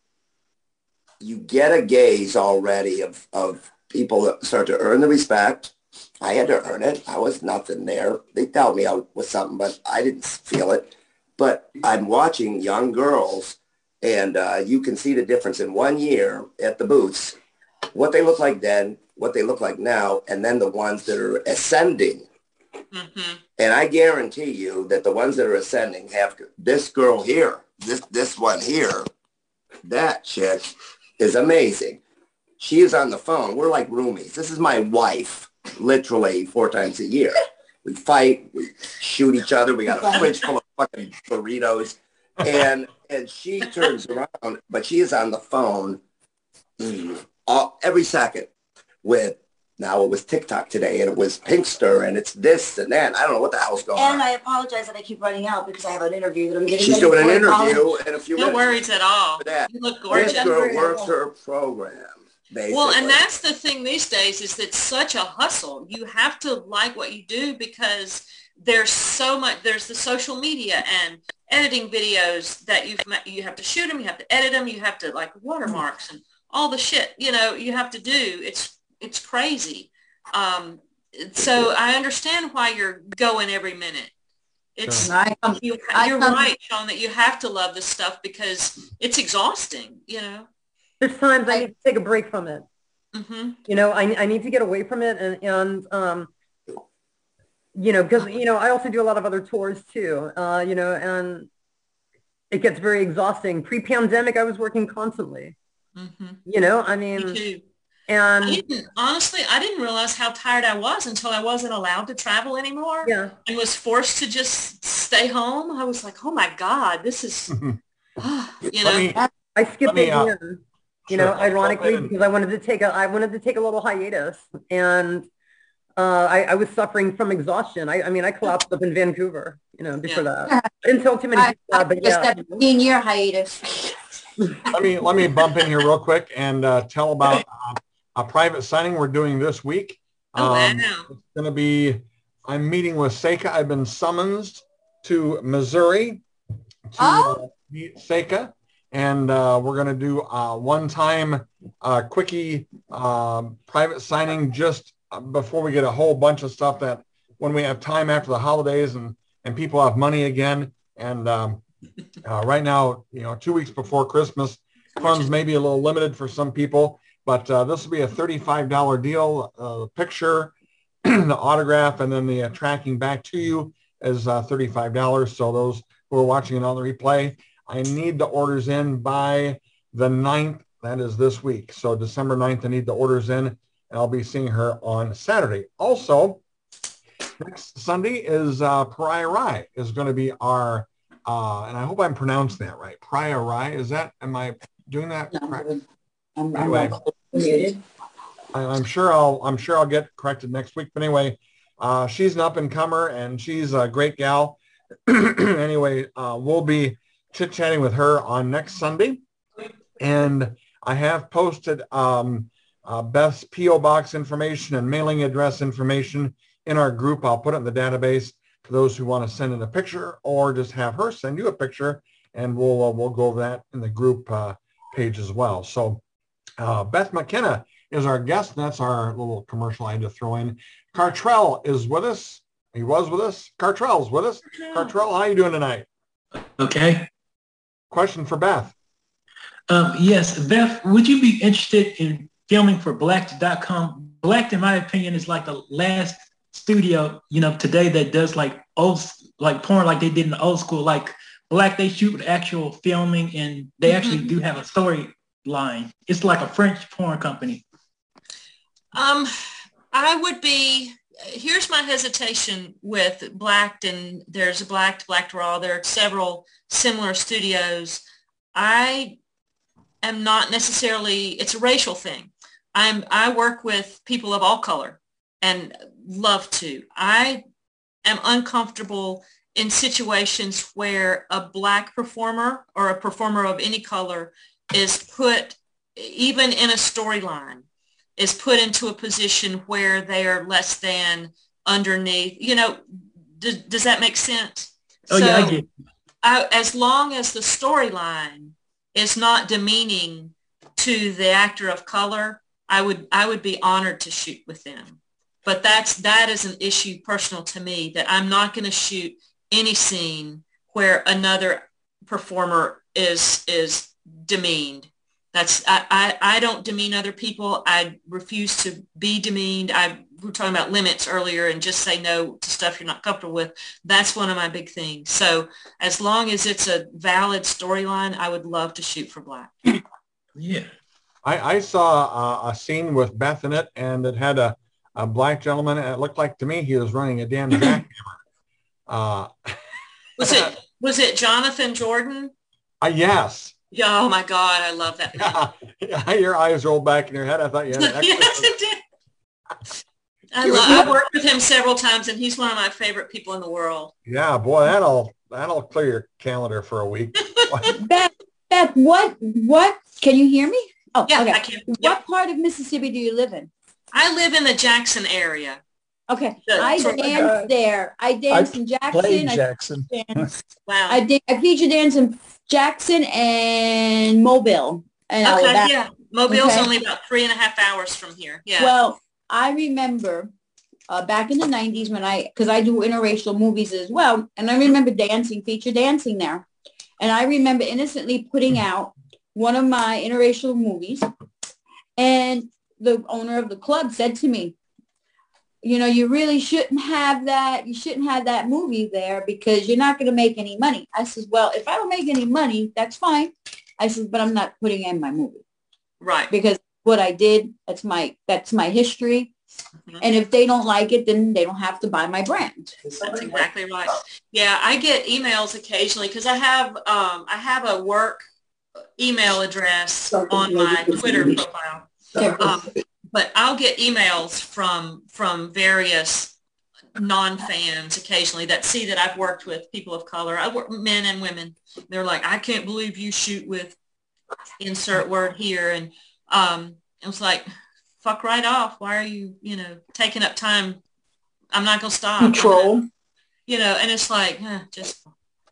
you get a gaze already of of people that start to earn the respect. I had to earn it. I was nothing there. They tell me I was something, but I didn't feel it. But I'm watching young girls, and uh, you can see the difference in one year at the booths, what they look like then, what they look like now, and then the ones that are ascending Mhm. and I guarantee you that the ones that are ascending have this girl here, this this one here, that chick is amazing. She is on the phone. We're like roomies. This is my wife, literally four times a year. We fight, we shoot each other. We got a fridge full of fucking burritos, and and she turns around, but she is on the phone mm, all, every second with. Now it was TikTok today, and it was Pinkster, and it's this and that. I don't know what the hell's going And on. And I apologize that I keep running out because I have an interview that I'm getting. She's ready doing an for in interview in a few No minutes. worries at all. For that. You look This gorgeous. girl works her program, basically. Well, and that's the thing these days is it's such a hustle. You have to like what you do because there's so much. There's the social media and editing videos that you've you have to shoot them, you have to edit them, you have to like watermarks and all the shit you know you have to do. It's it's crazy. Um, so I understand why you're going every minute. It's I come, you, you're come- right, Sean, that you have to love this stuff because it's exhausting. You know. There's times I need to take a break from it. hmm You know, I, I need to get away from it and, and um, you know, because, you know, I also do a lot of other tours too, uh, you know, and it gets very exhausting. Pre-pandemic, I was working constantly, hmm you know, I mean, too. And I didn't, honestly, I didn't realize how tired I was until I wasn't allowed to travel anymore yeah, and was forced to just stay home. I was like, oh my God, this is, you know, me, I skipped Let me, it uh, again, you know, sure. ironically, Let because I wanted to take a, I wanted to take a little hiatus and uh, I, I was suffering from exhaustion. I, I mean, I collapsed up in Vancouver, you know, before that. I didn't tell too many I, people, that, I but just yeah. a 15 year hiatus. let me let me bump in here real quick and uh, tell about uh, a private signing we're doing this week. oh Um, wow. It's going to be. I'm meeting with Seika. I've been summoned to Missouri to Oh. uh, meet Seika, and uh, we're going to do a one-time uh, quickie um, private signing just uh, before we get a whole bunch of stuff that when we have time after the holidays and and people have money again. And um, uh, right now, you know, two weeks before Christmas, funds may be a little limited for some people, but uh, this will be a $35 deal. Uh, picture, the autograph, and then the uh, tracking back to you is uh, $35. So those who are watching it on the replay, I need the orders in by the 9th. That is this week. So December 9th, I need the orders in. and I'll be seeing her on Saturday. Also, next Sunday is uh, Pariah Rye is going to be our, uh, and I hope I'm pronouncing that right. Pariah Rye, is that, am I doing that? Correct? I'm, I'm, Anyway. I'm muted. I, I'm sure I'll I'm sure I'll get corrected next week. But anyway, uh, she's an up and comer and she's a great gal. anyway, uh, we'll be chit chatting with her on next Sunday, and I have posted um, uh, Beth's PO box information and mailing address information in our group. I'll put it in the database for those who want to send in a picture or just have her send you a picture, and we'll uh, we'll go over that in the group uh, page as well. So. Uh, Beth McKenna is our guest. And that's our little commercial I had to throw in. Cartrell is with us. He was with us. Cartrell's with us. Cartrell, how you doing tonight? Okay. Question for Beth. Um, yes, Beth, would you be interested in filming for Blacked.com? Blacked, in my opinion, is like the last studio, you know, today that does like old, like porn like they did in the old school. Like Black, they shoot with actual filming and they actually do have a storyline. It's like a French porn company. Um, I would be, here's my hesitation with Blacked and there's a Blacked, Blacked Raw. There are several similar studios. I am not necessarily, it's a racial thing. I'm, I work with people of all color and love to. I am uncomfortable in situations where a black performer or a performer of any color is put, even in a storyline, is put into a position where they are less than underneath. You know, does, does that make sense? Oh yeah, I. I, as long as the storyline is not demeaning to the actor of color, I would I would be honored to shoot with them. But that's that is an issue personal to me that I'm not going to shoot any scene where another performer is is demeaned. That's I, I, I don't demean other people. I refuse to be demeaned. I we were talking about limits earlier and just say no to stuff you're not comfortable with. That's one of my big things. So as long as it's a valid storyline, I would love to shoot for black. Yeah. I, I saw uh, a scene with Beth in it, and it had a, a black gentleman, and it looked like to me he was running a damn jackhammer. Uh, Was it was it Jonathan Jordan? uh, yes. Yeah, oh my God, I love that. man. Yeah, your eyes rolled back in your head. I thought you had an yes, excellent- it did. I, lo- I worked with him several times, and he's one of my favorite people in the world. Yeah, boy, that'll that'll clear your calendar for a week. Beth, Beth, what, what, can you hear me? Oh, Yeah, okay. I can. What part of Mississippi do you live in? I live in the Jackson area. Okay, Yeah, I so- danced uh, there. I danced in Jackson. Played I Jackson. danced- Wow. I did. I feature dance in Jackson and Mobile and okay, yeah. Mobile's Okay. only about three and a half hours from here. Yeah. Well, I remember uh, back in the 90s when I, because I do interracial movies as well, and I remember dancing, feature dancing there. And I remember innocently putting out one of my interracial movies, and the owner of the club said to me, you know, you really shouldn't have that. You shouldn't have that movie there because you're not going to make any money. I says, well, if I don't make any money, that's fine. I says, but I'm not putting in my movie right. because what I did, that's my that's my history. Mhm. And if they don't like it, then they don't have to buy my brand. That's exactly right. Yeah, I get emails occasionally because I have um, I have a work email address on my Twitter profile. Um, but I'll get emails from from various non-fans occasionally that see that I've worked with people of color. I work men and women. They're like, I can't believe you shoot with insert word here. And um, it was like, fuck right off. Why are you, you know, taking up time? I'm not going to stop. Control. You know, and it's like, eh, just,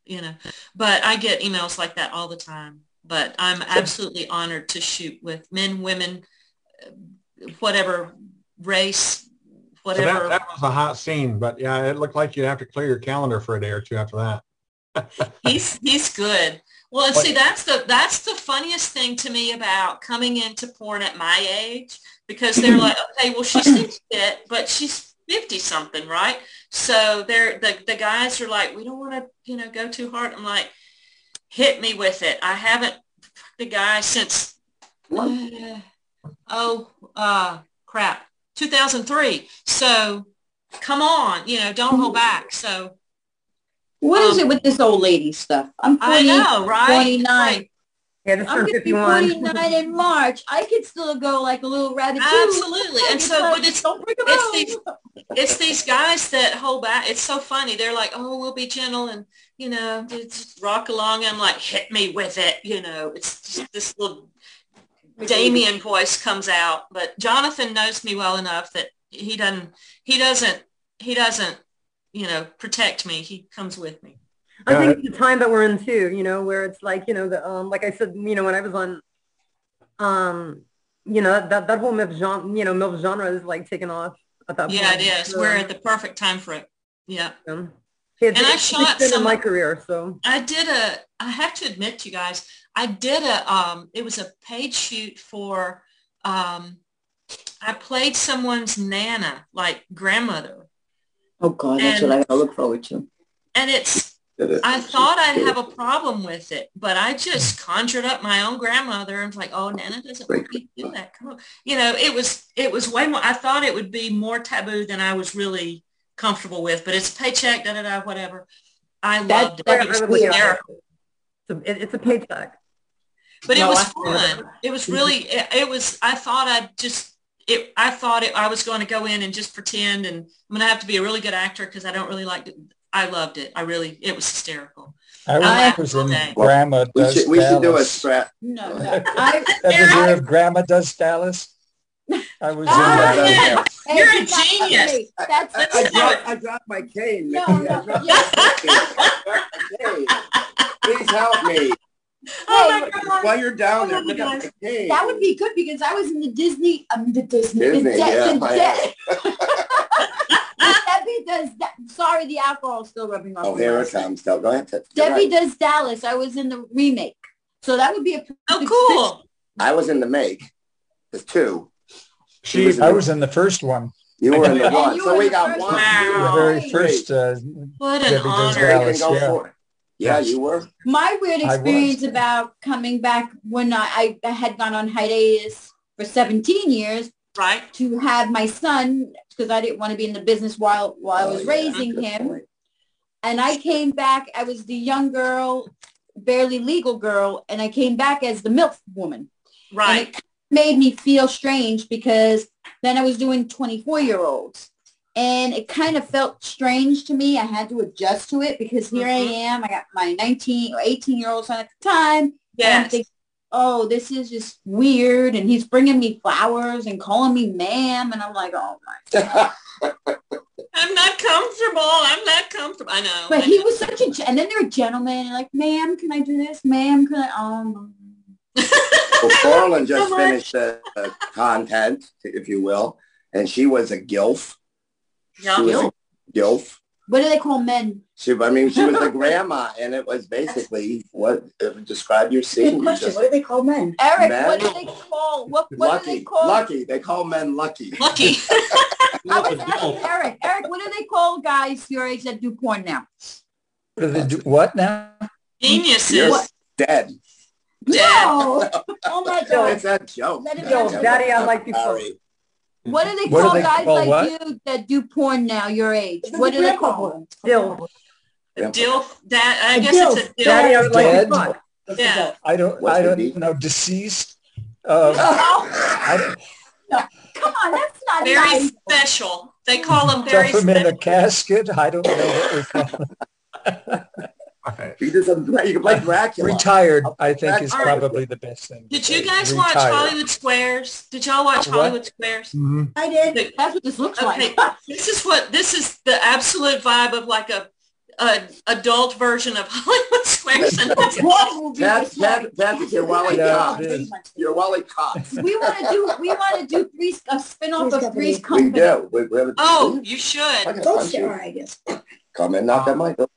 you know, but I get emails like that all the time. But I'm absolutely honored to shoot with men, women, whatever race, So whatever. that, that was a hot scene, but yeah, it looked like you'd have to clear your calendar for a day or two after that. he's he's good. Well, and What- see, that's the that's the funniest thing to me about coming into porn at my age because they're like, okay, well, she seems fit, but she's fifty something, right? So they're the the guys are like, we don't want to, you know, go too hard. I'm like, hit me with it. I haven't the guy since uh, oh uh crap 2003. So come on, you know, don't hold back. So What is Um, it with this old lady stuff? I'm 40, I know, right? 29. Right. Yeah, just I'm gonna be 51. 49 in March. I could still go like a little rabbit Absolutely. And so, but it's, don't bring 'em it's these, it's these guys that hold back. It's so funny. They're like, oh, we'll be gentle and, you know, just rock along. I'm like, hit me with it. You know, it's just this little Damien voice comes out. But Jonathan knows me well enough that he doesn't, he doesn't, he doesn't, you know, protect me. He comes with me. I Yeah. think it's the time that we're in too, you know, where it's like, you know, the um, like I said, you know, when I was on, um, you know, that that whole MILF genre, you know, MILF genre is like taking off at that Yeah, point. it is. So, We're at the perfect time for it. Yeah. um, it's, And I it's shot extended some- my career, so I did a, I have to admit to you guys, I did a, um, it was a paid shoot for, um, I played someone's Nana, like grandmother. Oh God, that's what I gotta look forward to. And it's, I thought I'd have a problem with it, but I just conjured up my own grandmother and was like, oh, Nana doesn't want me to do that. Come on. You know, it was, it was way more, I thought it would be more taboo than I was really comfortable with, but it's paycheck, da, da, da, whatever. I That- loved it. that It was I would look at hysterical. it. It's it, it's a paycheck. But it was I it. fun. It was really, it, it was, I thought I'd just, it, I thought it, I was going to go in and just pretend and I'm going to have to be a really good actor because I don't really like to, I loved it. I really, it was hysterical. I I- was in okay. Grandma We Does should, we should do a Dallas. scrap. No, no. I, Ever hear of Grandma Does Dallas? I was in Ah, that. yeah. You're a genius. okay, That's, I, I, dropped, I dropped my cane. No, no, I dropped yes. my cane. Please help me. My Hey, God. While you're down there, my pick up God. the cane. that would be good because I was in the Disney, um, the Disney, Disney, the, De- yeah, the, I De- Debbie does, Da- sorry, the alcohol is still rubbing off. Oh, here it lips. comes. Go, go ahead. Debbie right. does Dallas. I was in the remake. So that would be a Oh, cool. I was in the make. There's two. She, was- I was in the first one, You were in the one. So we got one. one. the very first. Uh, What an Debbie honor. Everything Dallas, go yeah. For it. Yeah, you were. My weird experience about coming back when I, I had gone on hiatus for 17 years Right? to have my son because I didn't want to be in the business while while I Oh, was yeah, raising good him. point. And I came back, I was the young girl, barely legal girl, and I came back as the MILF woman. And Right. it made me feel strange because then I was doing 24 year olds. And it kind of felt strange to me. I had to adjust to it because here I Mhm. am. I got my 19 or 18 year old son at the time. And I'm Yes. thinking, oh, this is just weird. And he's bringing me flowers and calling me ma'am. And I'm like, oh my. God. I'm not comfortable. I'm not comfortable. I know. But I he was such a, gen- and then they're gentlemen and like, ma'am, can I do this? Ma'am, can I? Um, Well, Coralyn just So finished the, the content, if you will, and she was a gilf. Yeah. She was a gilf. what do they call men? She, I mean, she was a grandma, and it was basically what uh, describe your scene. You just- do they call men? Eric, Men? what do they call? What, what do they lucky, call? lucky. They call men lucky. Lucky. I was asking Eric. Eric, what do they call guys your age that do porn now? what, do they do, what now? Geniuses. You're dead. No. Oh my God. It's a joke. Let it Yo, go. Daddy, I like you. Sorry. What do they What do call they guys call like what? you that do porn now your age? What do they call them? Still, Dill. Dad. I A guess dilf. it's a dill. Daddy, I would like Dead? fuck. Yeah. I don't. What's I don't beat? know. Deceased. Uh, I don't, Come on, that's not Very nice. special. They call them very stuff them in a casket. I don't know what we call them. okay. You did some. You can play Dracula. Retired, I think, is All right. probably the best thing. Did you say. guys watch Hollywood Squares? Did y'all watch What? Hollywood Squares? Mhm. I did. That's what this looks Okay, like. this is what this is the absolute vibe of like a, a adult version of Hollywood Squares. And That's one movie. That's that, that's your Wally Yeah, Cox. it is. Your Wally Cox. We want to do. We want to do three a spin-off Three's of Company. Three's We Company. do. We, we have a, oh, you should. can Don't punch you. share, I guess. Come in, knock that mic over.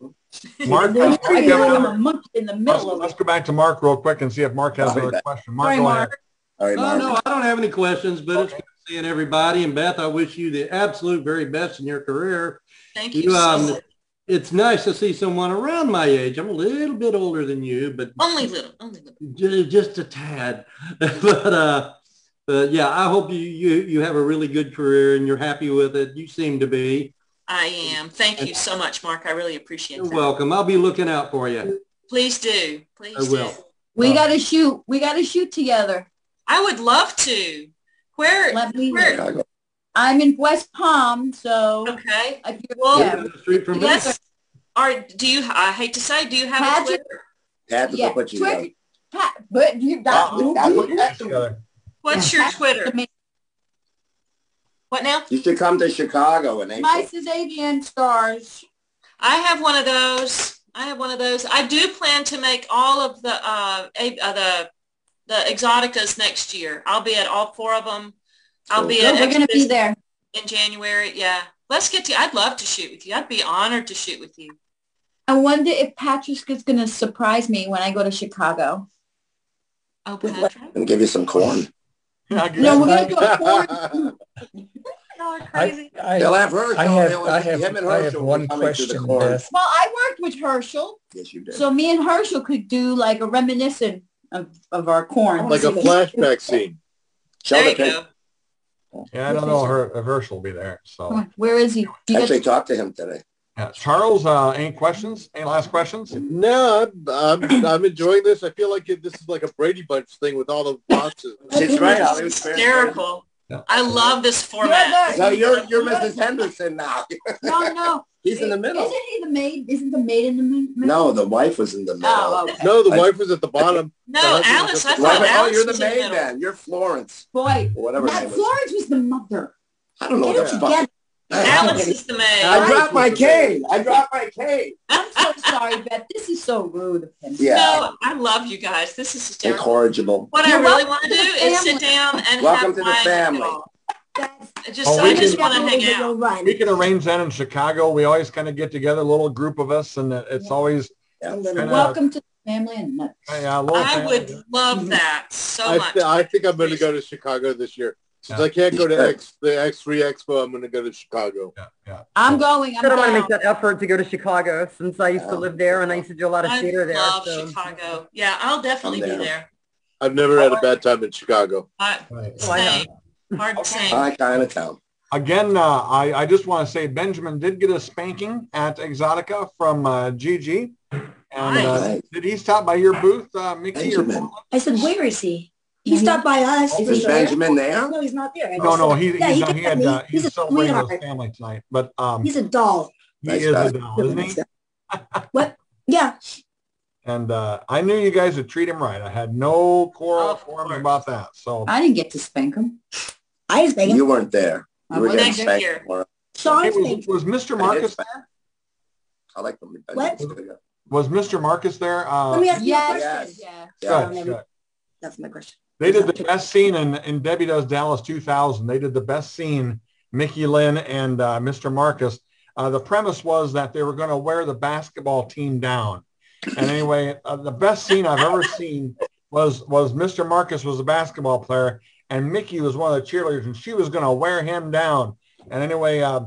Mark, I three have of them. another- I'm a monkey in the let's, of let's go back to Mark real quick and see if Mark has I'll another question. Mark, Sorry, go Mark. All right, No, Mark. no, I don't have any questions, but it's good seeing everybody. And Beth, I wish you the absolute very best in your career. Thank you. You, um, much. It's nice to see someone around my age. I'm a little bit older than you, but Only little, only little. just a tad. but uh, But yeah, I hope you, you, you have a really good career and you're happy with it. You seem to be. I am. Thank you so much, Mark. I really appreciate it. You're that. welcome. I'll be looking out for you. Please do. Please I will. do. We Oh. got to shoot. We got to shoot together. I would love to. Where? Let me. Where? I'm in West Palm, so Okay. if you're Well, yeah, the street from. Yes. Are do you? I hate to say, do you have a Patrick- Twitter? Patrick yeah, will put you Twitter- together. Pat, but you got that's what- What's your Twitter? What now? You should come to Chicago in my April. Cesavian stars. I have one of those. I have one of those. I do plan to make all of the uh, a- uh the the exoticas next year. I'll be at all four of them. I'll be No, at we're gonna be there. in January. Yeah, let's get to. I'd love to shoot with you. I'd be honored to shoot with you. I wonder if Patrick is gonna surprise me when I go to Chicago. Oh, With what? Patrick, And give you some corn. Yeah, I guess. No, we're gonna do a corn. Y'all I. They'll I, have Herschel. I have, I have, him and I have one be to the question, corn. Beth. Well, I worked with Herschel, Yes, you did. so me and Herschel could do like a reminiscent of, of our corn. like a flashback scene. Show There the you go. Yeah, I don't know. Her, if Herschel will be there. So, Where is he? You Actually, talked to him today. yeah. Charles, uh, any questions? Any last questions? No, I'm, I'm, I'm enjoying this. I feel like it, this is like a Brady Bunch thing with all the boxes. it's right. Holly was very- Hysterical. Yeah. I love this You're format. the- So you're you're Mrs. Henderson now. no, no. He's in the middle. Isn't he the maid? Isn't the maid in the middle? No, the wife was in the middle. Oh, okay. No, the I- wife was at the bottom. No, The Alice. I at oh, the Why- oh, you're the was in the maid middle. then. You're Florence. boy. Whatever That. Florence was the mother. I don't know. Get what it together. Alice is the maid. I dropped my cane. I dropped my cane. I'm so sorry, Beth. This is so rude of him. Yeah. No, I love you guys. This is hysterical. Incorrigible. What I You're really want to do is sit down and Welcome have to the family. That's I just, Oh, I just want to hang We'll out. run. We can arrange that in Chicago. We always kind of get together, a little group of us, and it's Yeah. always A kinda- Welcome to the family and nuts. yeah, a I family. would love mm-hmm. that so I, much. th- I think I'm going to go to Chicago this year. Since I can't go to X, the X3 Expo, I'm going to go to Chicago. Yeah, yeah. I'm going. I'm I don't want to make that effort to go to Chicago since I used to live there and I used to do a lot of I theater there. I love so. Chicago. Yeah, I'll definitely I'm be there. there. I've never had a bad time in Chicago. I, Right. Why same. Hard to say. My kind of town. Again, uh, I, I just want to say Benjamin did get a spanking at Exotica from uh, Gigi. And uh, Nice. did he stop by your booth, uh, Micky? Or Benjamin. I said, where is he? He stopped by us. Is he there? Benjamin there? No, he's not there. No, no, he, yeah, he's, he not, he got had me. uh, He's he's a celebrating with his family tonight. But um, He's a doll. he Nice is guy. a doll, isn't he? What? Yeah. And uh, I knew you guys would treat him right. I had no quarrel Of for him about that. So I didn't get to spank him. I was thinking. You weren't there. I were wasn't getting there. spanked for it. Sean Hey, was, was Mr. Marcus did there? I like them. What? Was Mr. Marcus there? Uh, Let me ask you a Yes. question. Yeah. Yeah. good, good. That's my question. They did the best scene in, in Debbie Does Dallas 2000. They did the best scene, Micky Lynn and uh, Mr. Marcus. Uh, the premise was that they were going to wear the basketball team down. And anyway, uh, the best scene I've ever seen was was Mr. Marcus was a basketball player and Micky was one of the cheerleaders and she was going to wear him down. And anyway, uh,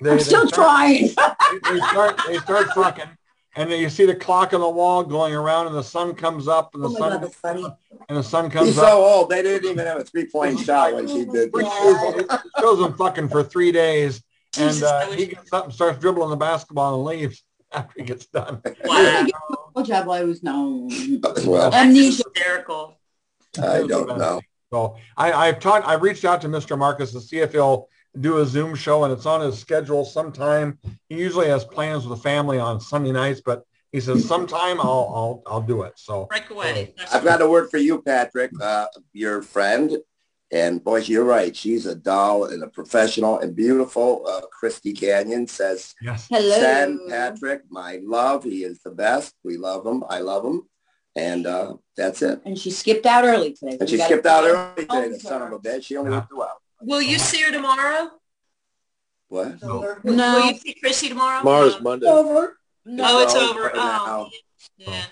they, I'm they still start- trying. they, they start they start fucking and then you see the clock on the wall going around and the sun comes up and the Oh sun God, that's funny. and the sun He's comes so old. They didn't even have a three-point shot when she did Three this. it shows him fucking for three days, and uh, he gets up and starts dribbling the basketball and leaves after he gets done. Wow. Oh, job I was no. Well, Amnesia. hysterical. I don't know. So I, I've talked, I reached out to Mr. Marcus to see if he'll do a Zoom show, and it's on his schedule sometime. He usually has plans with the family on Sunday nights, but he says sometime I'll I'll I'll do it. So Break away. That's I've got a word for you, Patrick, uh, your friend. And boy, you're right. She's a doll and a professional and beautiful. Uh, Christy Canyon says, yes, Hello. send Patrick my love. He is the best. We love him. I love him. And uh, that's it. And she skipped out early today. And she We got- skipped out early today, Oh, the son of a bitch. She only Yeah. went two hours. Will you see her tomorrow? What? No. Will No. you see Chrissy tomorrow? Tomorrow's Uh, Monday. Over. Oh, it's No, over. for Oh, yeah.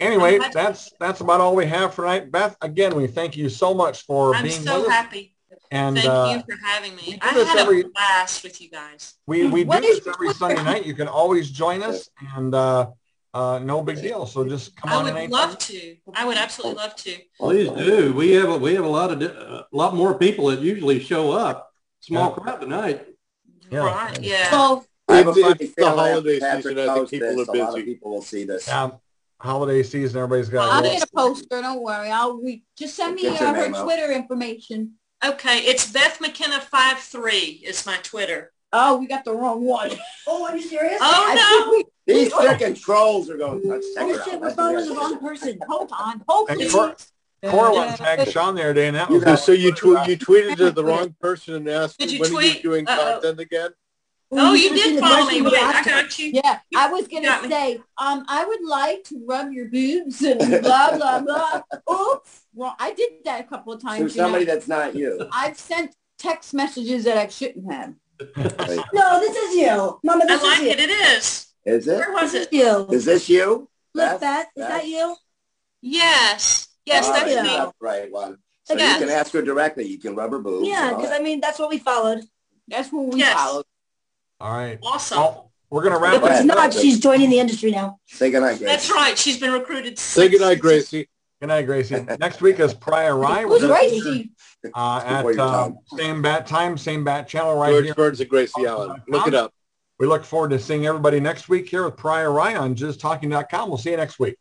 Anyway, that's that's about all we have for tonight. Beth, again, we thank you so much for I'm being so with us. happy. And Thank uh, you for having me. I this had every- a blast with you guys. we we do this every Sunday night. You can always join us, and uh, uh, no big deal. So just come I on I would in. anytime. love to. I would absolutely love to. Please do. We have a, we have a lot of a lot more people that usually show up. Small Yeah. crowd tonight. Yeah. Right, yeah. So I have It's- it's the feeling holiday Patrick season. I think people this, are A lot of busy. people will see this. Yeah, holiday season, everybody's got. I'll get a poster. Don't worry. I'll re- just send me uh, her name out. Twitter information. Okay, it's Beth McKenna five three is my Twitter. Oh, we got the wrong one. Oh, are you serious? Oh I no! we- These freaking trolls are going, let's check Oh shit, we're Let's following the wrong person. Hold on. Hold And please. Cor- Cora went tagged Sean the other day, and that was So, so you tw- you tweeted to the wrong person and asked Did you when are you tweet? doing Uh-oh. content again? Oh, you should've did follow me. Wait, I asked got you. Yeah, I was gonna say, um, I would like to rub your boobs and blah blah blah. Oops, well, I did that a couple of To times. you know. somebody that's not you. I've sent text messages that I shouldn't have. No, this is you. Mama, I like is you. it. It is. Is it? Where was This is it? you. Is this you? Look, Beth? Beth, is that you? Yes. Yes, All that's right, me. that's right one. So Yes. you can ask her directly. You can rub her boobs. Yeah, because. I mean, that's what we followed. That's what we Yes. followed. All right. Awesome. Well, we're gonna wrap If Go it. it's not, she's joining the industry now. Say goodnight, Grace. That's right. She's been recruited. Say goodnight, Gracie. Good night, Gracie. Next week is Priya Rai. Who's Gracie? Uh, at your uh, same bat time, same bat channel right George here. Burns and Gracie Allen. Look it up. We look forward to seeing everybody next week here with Priya Rai on JizzTalking.com. We'll see you next week.